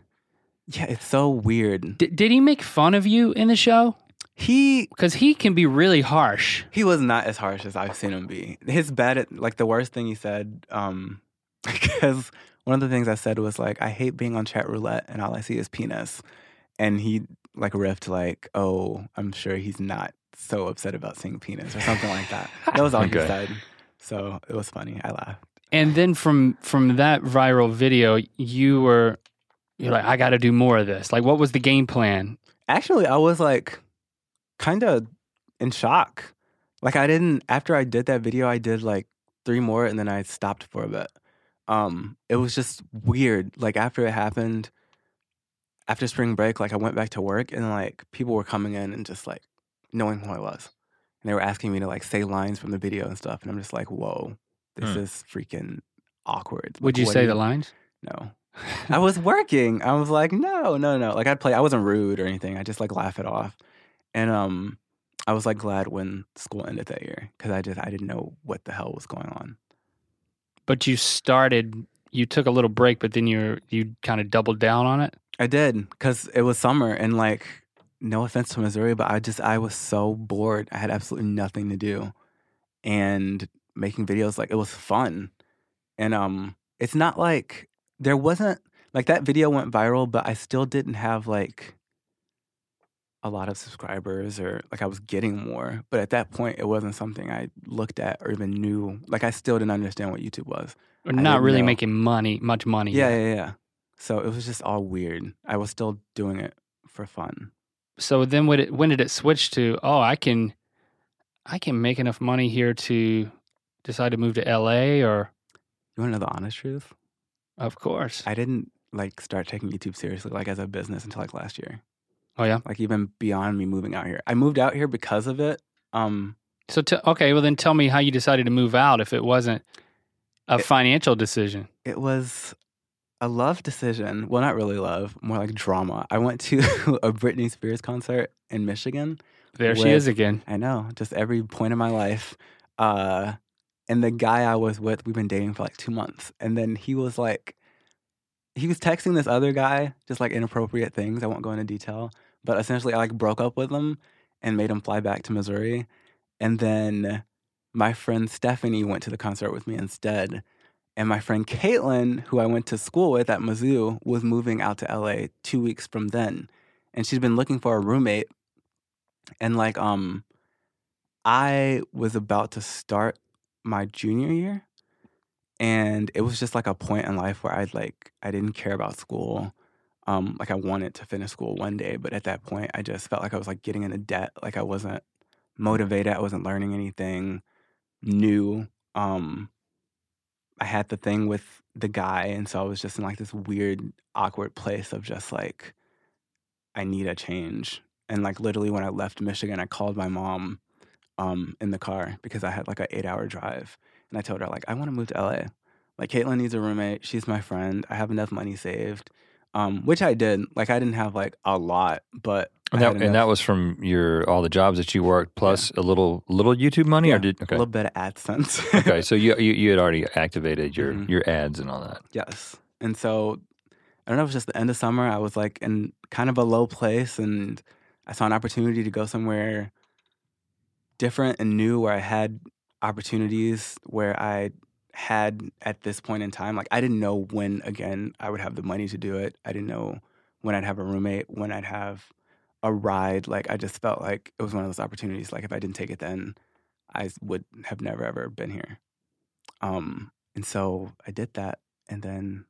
Yeah, it's so weird. D- did he make fun of you in the show? He Because he can be really harsh. he was not as harsh as I've seen him be. His bad like the worst thing he said, um, because one of the things I said was like, I hate being on chat roulette and all I see is penis. And he like riffed like, oh, I'm sure he's not so upset about seeing penis or something like that. That was all Okay. he said. So it was funny. I laughed. And then from from that viral video, you were you're like, I got to do more of this. Like, what was the game plan? Actually, I was like kind of in shock Like I didn't after I did that video, I did like three more and then I stopped for a bit. Um, it was just weird. Like after it happened, after spring break, like I went back to work and like people were coming in and just like knowing who I was. And they were asking me to like say lines from the video and stuff. And I'm just like, whoa, this Hmm. is freaking awkward. Would you say do the lines? No. I was working. I was like, no, no, no. Like I'd play. I wasn't rude or anything. I just like laugh it off. And um, I was like glad when school ended that year because I just I didn't know what the hell was going on. But you started. You took a little break, but then you you kind of doubled down on it. I did because it was summer and like no offense to Missouri, but I just I was so bored. I had absolutely nothing to do, and making videos like it was fun. And um, it's not like there wasn't like that video went viral, but I still didn't have like a lot of subscribers or like I was getting more. But at that point, it wasn't something I looked at or even knew. Like I still didn't understand what YouTube was. Or not really know. making money, much money. Yeah, yeah, yeah. So it was just all weird. I was still doing it for fun. So then, when it when did it switch to? Oh, I can, I can make enough money here to decide to move to L.A. Or You want to know the honest truth? of course. I didn't like start taking YouTube seriously like as a business until like last year. Oh yeah. Like even beyond me moving out here. I moved out here because of it. Um So t- okay, well then tell me how you decided to move out if it wasn't a It- financial decision. it was a love decision. Well, not really love, more like drama. I went to a Britney Spears concert in Michigan. There she is again. I know, just every point of my life. Uh, and the guy I was with, we've been dating for like two months. And then he was like, he was texting this other guy, just like inappropriate things. I won't go into detail. But essentially, I like broke up with him and made him fly back to Missouri. And then my friend Stephanie went to the concert with me instead. And my friend Caitlin, who I went to school with at Mizzou, was moving out to LA two weeks from then. And she's been looking for a roommate. And like, um, I was about to start my junior year. And it was just like a point in life where I'd like, I didn't care about school. Um, like I wanted to finish school one day, but at that point, I just felt like I was like getting into debt. Like I wasn't motivated. I wasn't learning anything new. Um, I had the thing with the guy, and so I was just in like this weird, awkward place of just like, I need a change. And like literally, when I left Michigan, I called my mom um, in the car because I had like an eight-hour drive, and I told her like, I want to move to LA. Like Caitlin needs a roommate. She's my friend. I have enough money saved, um, which I did. Like I didn't have like a lot, but And that, and that was from your all the jobs that you worked plus a little little YouTube money, Yeah, or did a little bit of AdSense. okay, so you, you you had already activated your Mhm. your ads and all that. Yes. And so I don't know, it was just the end of summer. I was like in kind of a low place and I saw an opportunity to go somewhere different and new where I had opportunities where I had at this point in time. Like I didn't know when again I would have the money to do it. I didn't know when I'd have a roommate, when I'd have a ride. Like I just felt like it was one of those opportunities. Like if I didn't take it then, I would have never ever been here. Um, and so I did that, and then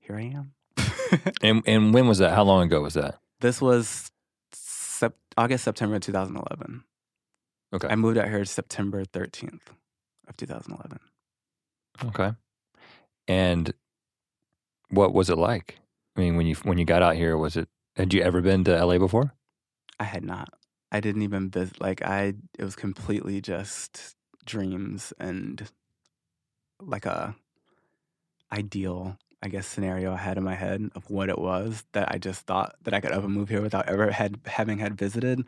here I am. And and when was that? How long ago was that? this was sep- August, September 2011. Okay. I moved out here September 13th of 2011. Okay. And what was it like? I mean, when you when you got out here, was it? Had you ever been to LA before? I had not. I didn't even visit. Like I, it was completely just dreams and like a ideal, I guess, scenario I had in my head of what it was that I just thought that I could ever move here without ever had having had visited.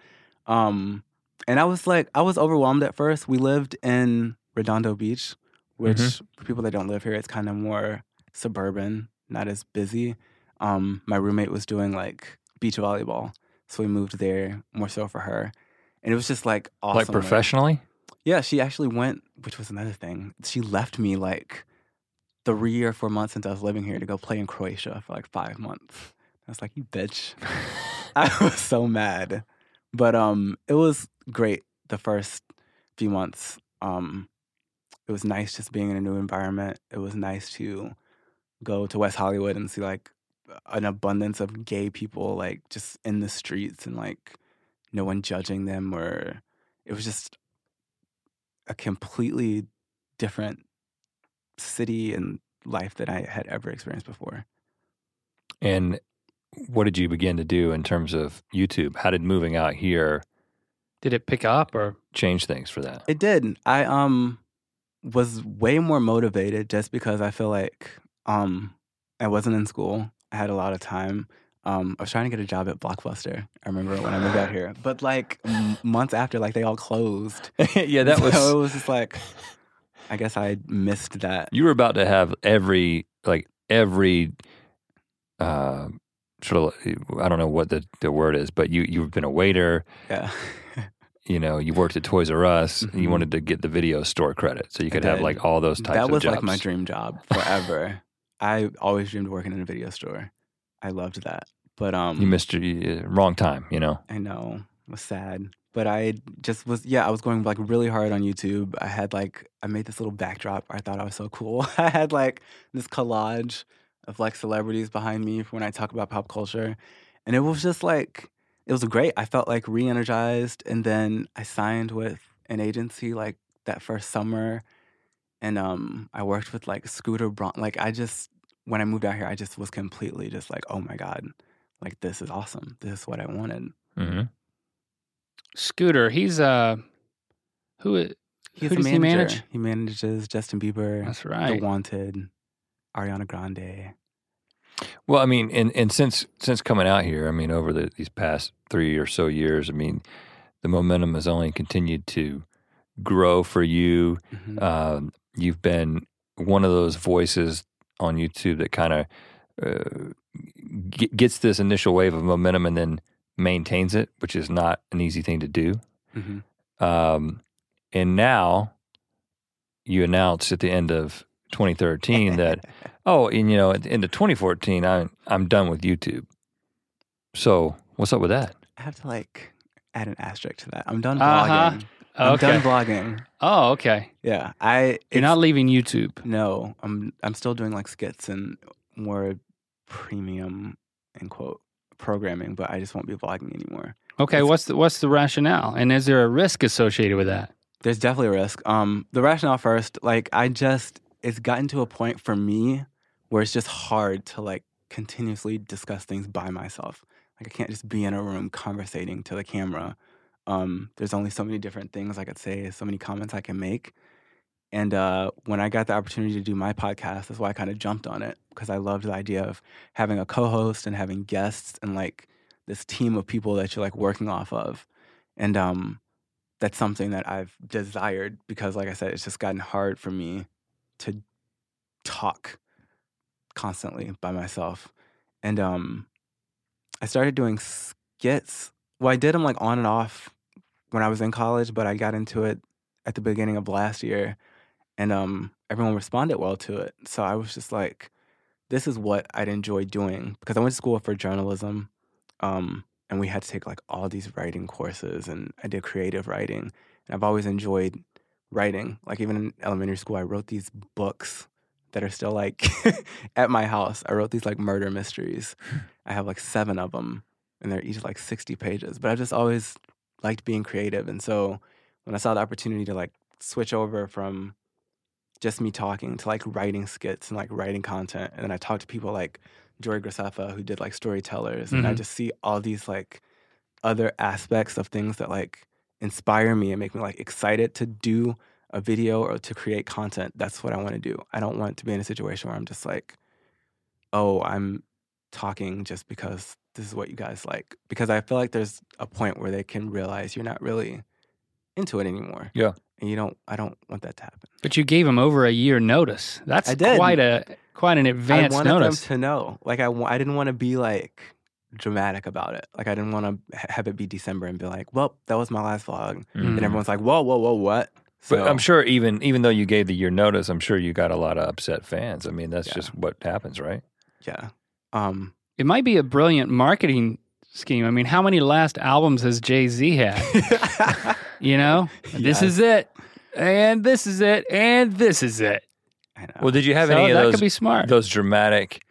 Um, and I was like, I was overwhelmed at first. We lived in Redondo Beach, which Mhm. for people that don't live here, it's kind of more suburban, not as busy. Um, my roommate was doing like beach volleyball, so we moved there more so for her, and it was just like awesome. like professionally? yeah, she actually went, which was another thing. She left me like three or four months since I was living here to go play in Croatia for like five months. I was like, you bitch. I was so mad. But um it was great the first few months. Um it was nice just being in a new environment. It was nice to go to West Hollywood and see like an abundance of gay people like just in the streets and like no one judging them or it was just a completely different city and life that I had ever experienced before. And what did you begin to do in terms of YouTube? How did moving out here Did it pick up or? change things for that? It did. I um was way more motivated just because I feel like um I wasn't in school. I had a lot of time. Um, I was trying to get a job at Blockbuster. I remember when I moved out here, but like m- months after, like they all closed. yeah, that was. So it was just like, I guess I missed that. you were about to have every like every uh sort of I don't know what the, the word is, but you you've been a waiter. Yeah, You know, you worked at Toys R Us. And you wanted to get the video store credit, so you could have like all those types of things. that was like my dream job forever. I always dreamed of working in a video store. I loved that, but um, You missed your uh, wrong time. You know. I know. It was sad. But I just was yeah, I was going like really hard on YouTube. I had like I made this little backdrop. I thought I was so cool. I had like this collage of like celebrities behind me for when I talk about pop culture. And it was just like it was great. I felt like re-energized and then I signed with an agency like that first summer and um I worked with like Scooter Braun like I just when I moved out here I just was completely just like, "Oh my god. Like this is awesome. This is what I wanted." hmm Scooter, he's uh, who? i- He's Who does he manager. manage? He manages Justin Bieber, That's right. The. Wanted, Ariana Grande. Well, I mean, and and since since coming out here, I mean, over the, these past three or so years, I mean, the momentum has only continued to grow for you. Mhm. Um, you've been one of those voices on YouTube that kind of uh, g- gets this initial wave of momentum and then maintains it, which is not an easy thing to do. Mhm. Um, and now you announced at the end of 2013 that, oh, and you know, at the end of 2014, I'm I'm done with YouTube. So what's up with that? I have to like add an asterisk to that. I'm done Uh-huh. vlogging. I'm okay. done vlogging. oh, okay. Yeah, I. You're it's- not leaving YouTube. No, I'm. I'm still doing like skits and more premium, end quote, programming. But I just won't be vlogging anymore. Okay. It's- What's the what's the rationale? And is there a risk associated with that? There's definitely a risk. Um, the rationale first, like I just, it's gotten to a point for me where it's just hard to like continuously discuss things by myself. Like I can't just be in a room conversating to the camera. Um, there's only so many different things I could say, so many comments I can make. And uh, when I got the opportunity to do my podcast, that's why I kind of jumped on it because I loved the idea of having a co-host and having guests and like this team of people that you're like working off of. And um, that's something that I've desired because, like I said, it's just gotten hard for me to talk constantly by myself. And um, I started doing skits. Well, I did them like on and off when I was in college, but I got into it at the beginning of last year, and um, everyone responded well to it. So I was just like, this is what I'd enjoy doing because I went to school for journalism. Um, and we had to take like all these writing courses and I did creative writing. And I've always enjoyed writing. Like even in elementary school, I wrote these books that are still like at my house. I wrote these like murder mysteries. I have like seven of them and they're each like 60 pages. But I just always liked being creative. And so when I saw the opportunity to like switch over from just me talking to like writing skits and like writing content, and then I talked to people like Joey Graceffa who did like storytellers, and I Mhm. just see all these like other aspects of things that like inspire me and make me like excited to do a video or to create content. That's what I want to do. I don't want to be in a situation where I'm just like, oh, I'm talking just because this is what you guys like. Because I feel like there's a point where they can realize you're not really into it anymore. Yeah. And you don't I don't want that to happen. But you gave him over a year notice. That's I did. quite a quite an advance I wanted notice. them to know. Like I, I didn't want to be like dramatic about it. Like I didn't want to have it be December and be like, well, that was my last vlog. Mhm. And everyone's like, whoa, whoa, whoa, what? But I'm sure even even though you gave the year notice, I'm sure you got a lot of upset fans. I mean, that's Yeah. just what happens, right? Yeah. Um. It might be a brilliant marketing scheme. I mean, how many last albums has Jay Z had? You know, this is it, and this is it, and this is it. I know. Well, did you have so any of that those could be smart. those dramatic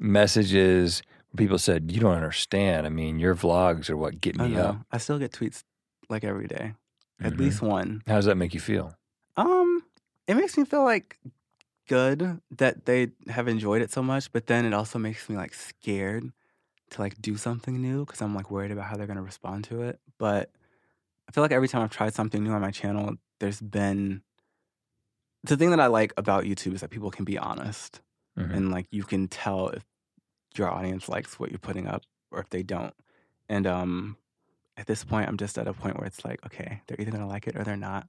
messages? People said, "You don't understand. I mean, your vlogs are what get me know. up." I still get tweets like every day, at Mhm. least one. How does that make you feel? Um, it makes me feel like good that they have enjoyed it so much, but then it also makes me like scared to like do something new because I'm like worried about how they're gonna respond to it. But I feel like every time I've tried something new on my channel, there's been the thing that I like about YouTube is that people can be honest Mhm. and like you can tell if your audience likes what you're putting up or if they don't. And um at this point I'm just at a point where it's like, okay, they're either gonna like it or they're not.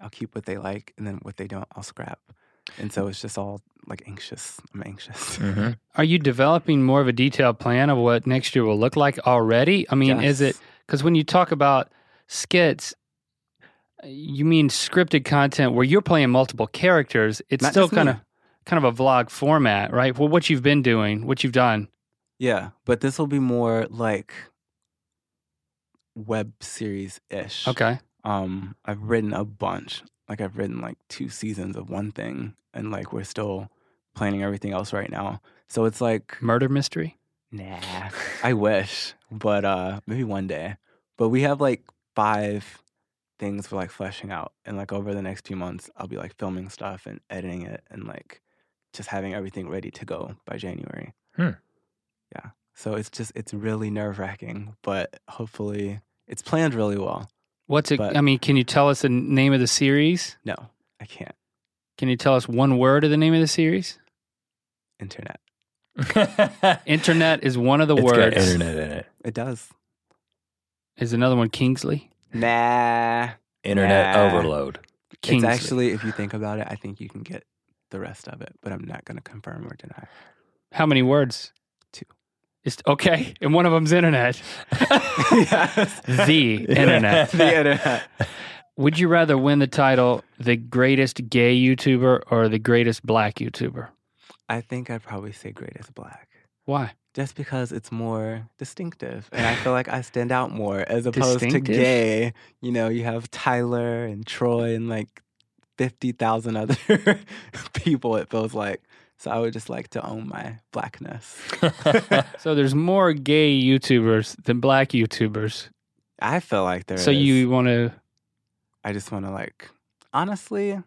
I'll keep what they like and then what they don't, I'll scrap. And so it's just all like anxious. I'm anxious. Mhm. Are you developing more of a detailed plan of what next year will look like already? I mean, is it because when you talk about skits, you mean scripted content where you're playing multiple characters? It's Not still kind of kind of a vlog format, right? Well, what you've been doing, what you've done. Yeah, but this will be more like web series ish. Okay. Um, I've written a bunch. Like I've written like two seasons of one thing, and like we're still planning everything else right now. So it's like, Murder mystery. nah, I wish, but uh, maybe one day. But we have like five things we're like fleshing out, and like over the next few months, I'll be like filming stuff and editing it, and like just having everything ready to go by January. Hmm. Yeah. So it's just it's really nerve wracking, but hopefully it's planned really well. What's it? But- I mean, can you tell us the name of the series? No, I can't. Can you tell us one word of the name of the series? Internet. Internet is one of the It's got words. internet in it. It does. Is another one Kingsley? Nah. Internet Nah. overload. Kingsley. It's actually, if you think about it, I think you can get the rest of it, but I'm not going to confirm or deny. How many words? Two. It's okay, and one of them's internet. yes. The internet. the internet. Would you rather win the title the greatest gay YouTuber or the greatest black YouTuber? I think I'd probably say greatest black. Why? Just because it's more distinctive. And I feel like I stand out more as opposed to gay. You know, you have Tyler and Troye and like 50,000 other people, it feels like. So I would just like to own my blackness. So there's more gay YouTubers than black YouTubers. I feel like there so is. you want to? I just want to like, honestly,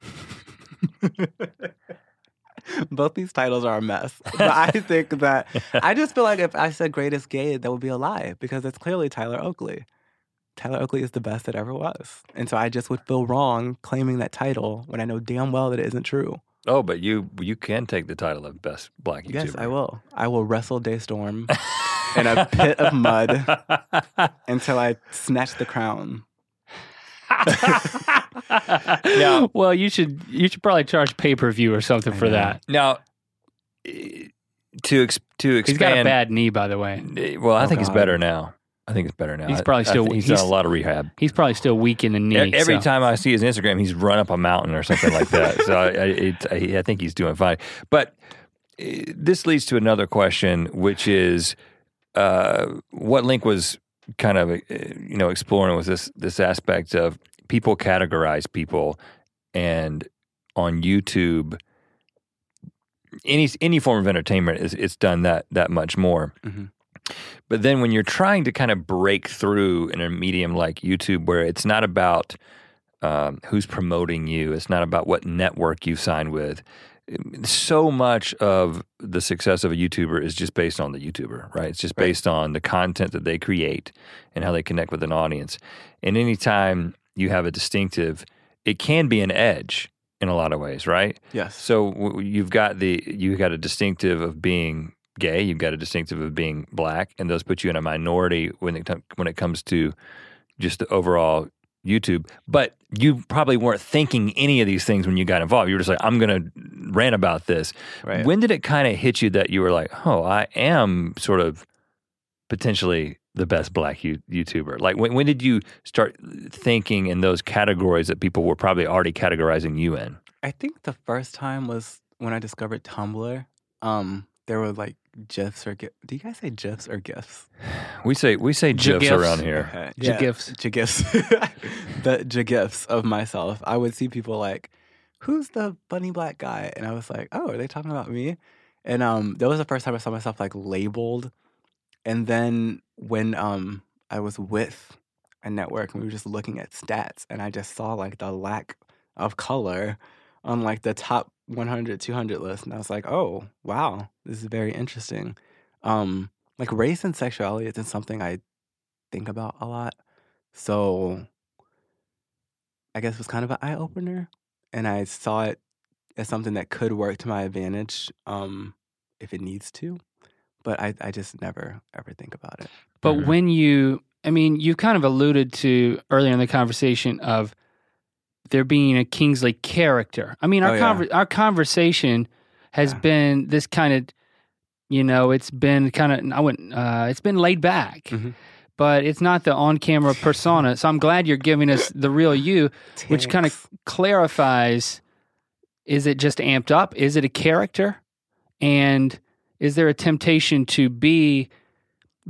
both these titles are a mess. But I think that I just feel like if I said greatest gay, that would be a lie because it's clearly Tyler Oakley. Tyler Oakley is the best that ever was. And so I just would feel wrong claiming that title when I know damn well that it isn't true. oh, but you you can take the title of best black YouTuber. Yes, I will. I will wrestle DeStorm in a pit of mud until I snatch the crown. Now- well, you should you should probably charge pay per view or something I for know. that. now, eh, to ex- to expand. He's got a bad knee, by the way. Eh, Well, I Oh, think he's better now. I think it's better now. He's probably I still- he's, he's- done a lot of rehab. He's probably still weak in the knee. Every so- time I see his Instagram, he's run up a mountain or something like that. so I, I, it, I, I think he's doing fine. But eh, this leads to another question, which is uh, what Link was kind of eh, you know exploring was this this aspect of people categorize people, and on YouTube, any any form of entertainment is it's done that that much more. Mhm. But then when you're trying to kind of break through in a medium like YouTube, where it's not about um, who's promoting you, it's not about what network you signed with. So much of the success of a YouTuber is just based on the YouTuber, right? It's just Right. based on the content that they create and how they connect with an audience. And anytime you have a distinctive, it can be an edge in a lot of ways, right? Yes. So you've got the you've got a distinctive of being gay, you've got a distinctive of being black, and those put you in a minority when it when it comes to just the overall YouTube. But you probably weren't thinking any of these things when you got involved. You were just like, I'm going to rant about this. Right. When did it kind of hit you that you were like, oh, I am sort of potentially the best black you- YouTuber? Like, when, when did you start thinking in those categories that people were probably already categorizing you in? I think the first time was when I discovered Tumblr. Um, there were like GIFs or GIFs. Do you guys say GIFs or GIFs? We say we say gifs Gifs. around here. Okay. GIFs. GIFs. the GIFs of myself. I would see people like, who's the funny black guy? And I was like, oh, are they talking about me? And um, that was the first time I saw myself like labeled. And then when um I was with a network and we were just looking at stats and I just saw like the lack of color on like the top 100, 200 list. And I was like, oh, wow, this is very interesting. Um, like race and sexuality isn't something I think about a lot. So I guess it was kind of an eye opener. And I saw it as something that could work to my advantage um, if it needs to. But I, I just never ever think about it. But when you, I mean, you kind of alluded to earlier in the conversation of there being a Kingsley character. I mean, our Oh, yeah. conver- our conversation has Yeah. been this kind of, you know, it's been kind of I wouldn't, uh, it's been laid back, Mhm. but it's not the on camera persona. So I'm glad you're giving us the real you, which kind of clarifies: is it just amped up? Is it a character? And is there a temptation to be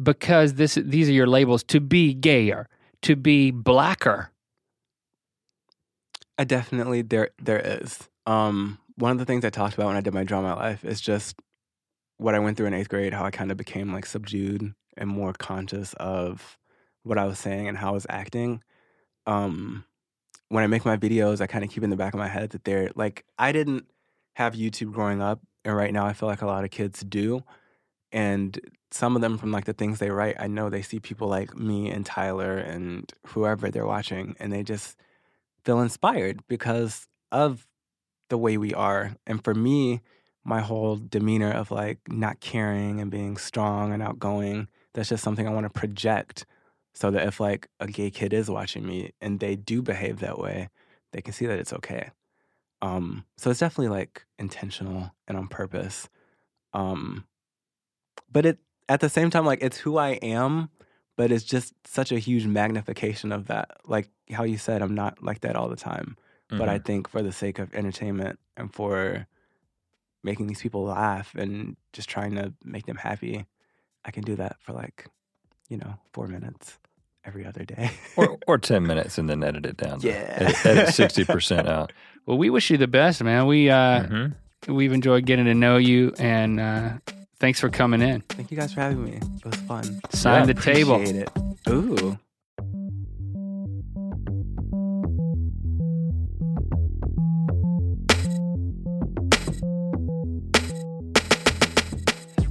because this these are your labels to be gayer, to be blacker? I definitely there there is. Um, one of the things I talked about when I did my drama life is just what I went through in eighth grade, how I kind of became like subdued and more conscious of what I was saying and how I was acting. Um, when I make my videos, I kind of keep in the back of my head that they're like I didn't have YouTube growing up, and right now I feel like a lot of kids do. And some of them from like the things they write, I know they see people like me and Tyler and whoever they're watching, and they just feel inspired because of the way we are. And for me, my whole demeanor of like not caring and being strong and outgoing, that's just something I want to project so that if like a gay kid is watching me and they do behave that way, they can see that it's okay. Um, so it's definitely like intentional and on purpose. Um, but it at the same time, like it's who I am, but it's just such a huge magnification of that. Like how you said, I'm not like that all the time. But I Mhm. think for the sake of entertainment and for making these people laugh and just trying to make them happy, I can do that for like, you know, four minutes every other day. or or ten minutes and then edit it down. Yeah. edit- edit sixty percent out. Well, we wish you the best, man. We uh, Mhm. we've enjoyed getting to know you, and uh, thanks for coming in. Thank you guys for having me. It was fun. Sign Yeah, the table. Appreciate it. Ooh.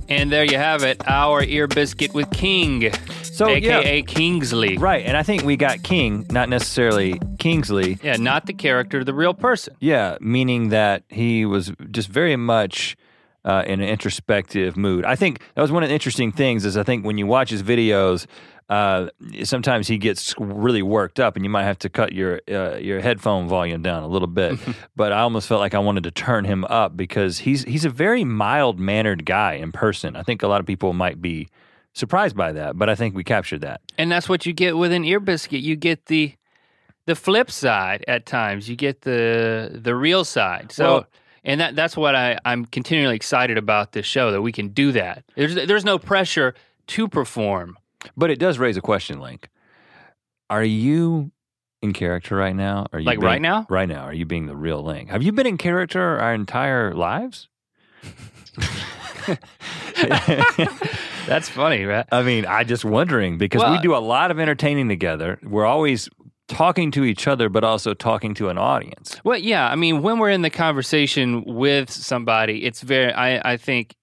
And there you have it, our ear biscuit with King, So yeah, aka Kingsley. right, and I think we got King, not necessarily Kingsley. Yeah, not the character, the real person. Yeah, meaning that he was just very much uh, in an introspective mood. I think that was one of the interesting things. Is I think when you watch his videos, uh, sometimes he gets really worked up, and you might have to cut your uh, your headphone volume down a little bit. but I almost felt like I wanted to turn him up because he's he's a very mild mannered guy in person. I think a lot of people might be surprised by that, but I think we captured that. And that's what you get with an ear biscuit. You get the the flip side at times. You get the the real side. So Well- and that that's what I, I'm continually excited about this show that we can do that. There's there's no pressure to perform. But it does raise a question, Link. Are you in character right now? Are you Like being- right now? Right now, are you being the real Link? Have you been in character our entire lives? That's funny, right? I mean, I just wondering because we do a lot of entertaining together. We're always talking to each other, but also talking to an audience. Well, yeah. I mean, when we're in the conversation with somebody, it's very. I I think,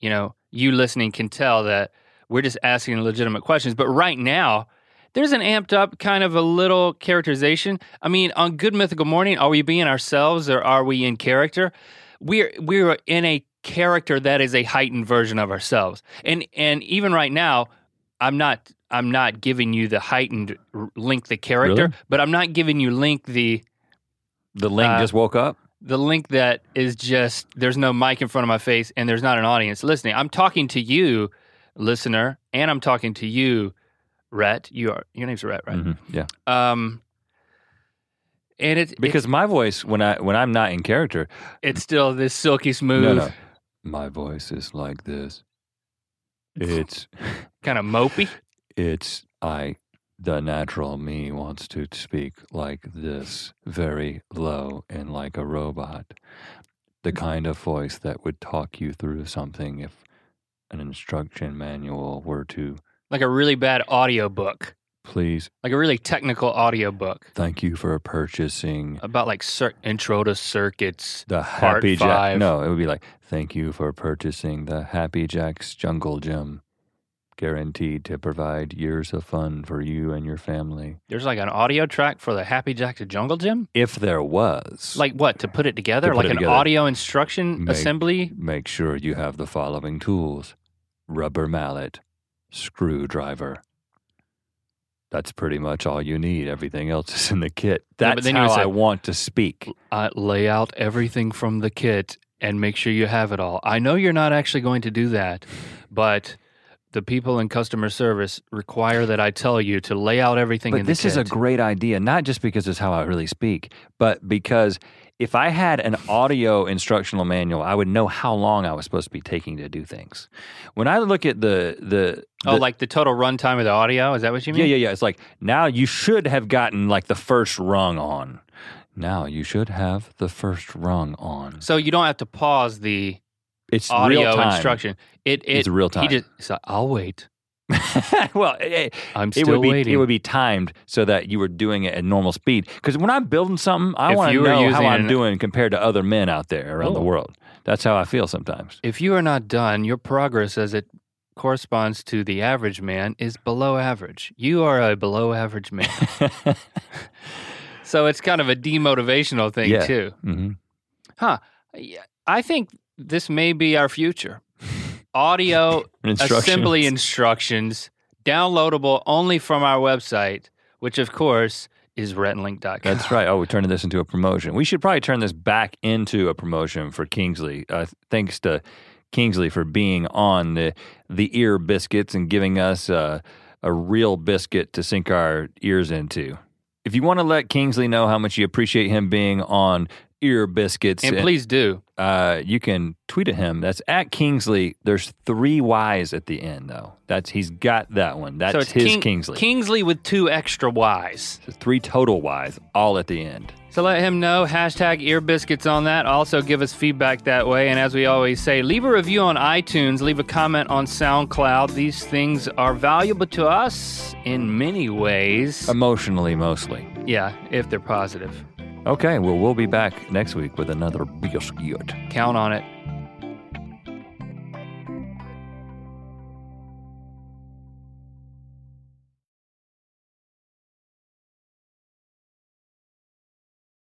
you know, you listening can tell that we're just asking legitimate questions. But right now, there's an amped up kind of a little characterization. I mean, on Good Mythical Morning, are we being ourselves or are we in character? We're we're in a character that is a heightened version of ourselves. And and even right now, I'm not I'm not giving you the heightened link the character, Really? but I'm not giving you link the The Link Uh, just woke up. the link that is just there's no mic in front of my face and there's not an audience listening. I'm talking to you, listener, and I'm talking to you, Rhett. You are your name's Rhett, right? Mhm, Yeah, Um, and it because my voice when I when I'm not in character, it's, it's still this silky smooth, no, no, my voice is like this. It's kind of mopey. It's I the natural me wants to speak like this, very low and like a robot. The mm-hmm. kind of voice that would talk you through something if an instruction manual were to Like a really bad audiobook. Please, like a really technical audio book thank you for purchasing about like cir- intro to circuits. the Happy Jack. No, it would be like, thank you for purchasing the Happy Jack's Jungle Gym. Guaranteed to provide years of fun for you and your family. There's like an audio track for the Happy Jack to Jungle Gym. If there was, Like what to put it together? To put like it an together. audio instruction Make- assembly. make sure you have the following tools rubber mallet, screwdriver. That's pretty much all you need. Everything else is in the kit. That's you how say- I want to speak. Uh, lay out everything from the kit and make sure you have it all. I know you're not actually going to do that, but the people in customer service require that I tell you to lay out everything in But this is a great idea, not just because it's how I really speak, but because if I had an audio instructional manual, I would know how long I was supposed to be taking to do things. When I look at the the, Oh, the- like the total runtime of the audio? Is that what you mean? yeah, yeah, yeah. It's like now you should have gotten like the first rung on. Now you should have the first rung on. So you don't have to pause the It's audio real time. instruction. It, it It's real time. He just, so I'll wait. well, it, I'm it still would be waiting. it would be timed so that you were doing it at normal speed. Because when I'm building something, I want to know how I'm an- doing compared to other men out there around the Oh. world. That's how I feel sometimes. if you are not done, your progress as it corresponds to the average man is below average. You are a below average man. so it's kind of a demotivational thing Yeah. too. hmm Huh. I think this may be our future. Audio assembly instructions downloadable only from our website, which of course is rhettandlink.com. That's right. Oh, we're turning this into a promotion. We should probably turn this back into a promotion for Kingsley. Uh, thanks to Kingsley for being on the the ear biscuits and giving us uh, a real biscuit to sink our ears into. If you want to let Kingsley know how much you appreciate him being on ear biscuits, And please do. uh, you can tweet at him. That's at Kingsley. There's three Y's at the end, though. That's he's got that one. That's so it's his King- Kingsley. Kingsley with two extra Y's. three total Y's, all at the end. So let him know. Hashtag ear biscuits on that. Also give us feedback that way. And as we always say, leave a review on iTunes, leave a comment on SoundCloud. These things are valuable to us in many ways. Emotionally, mostly. yeah, if they're positive. Okay, well, we'll be back next week with another biscuit. Count on it.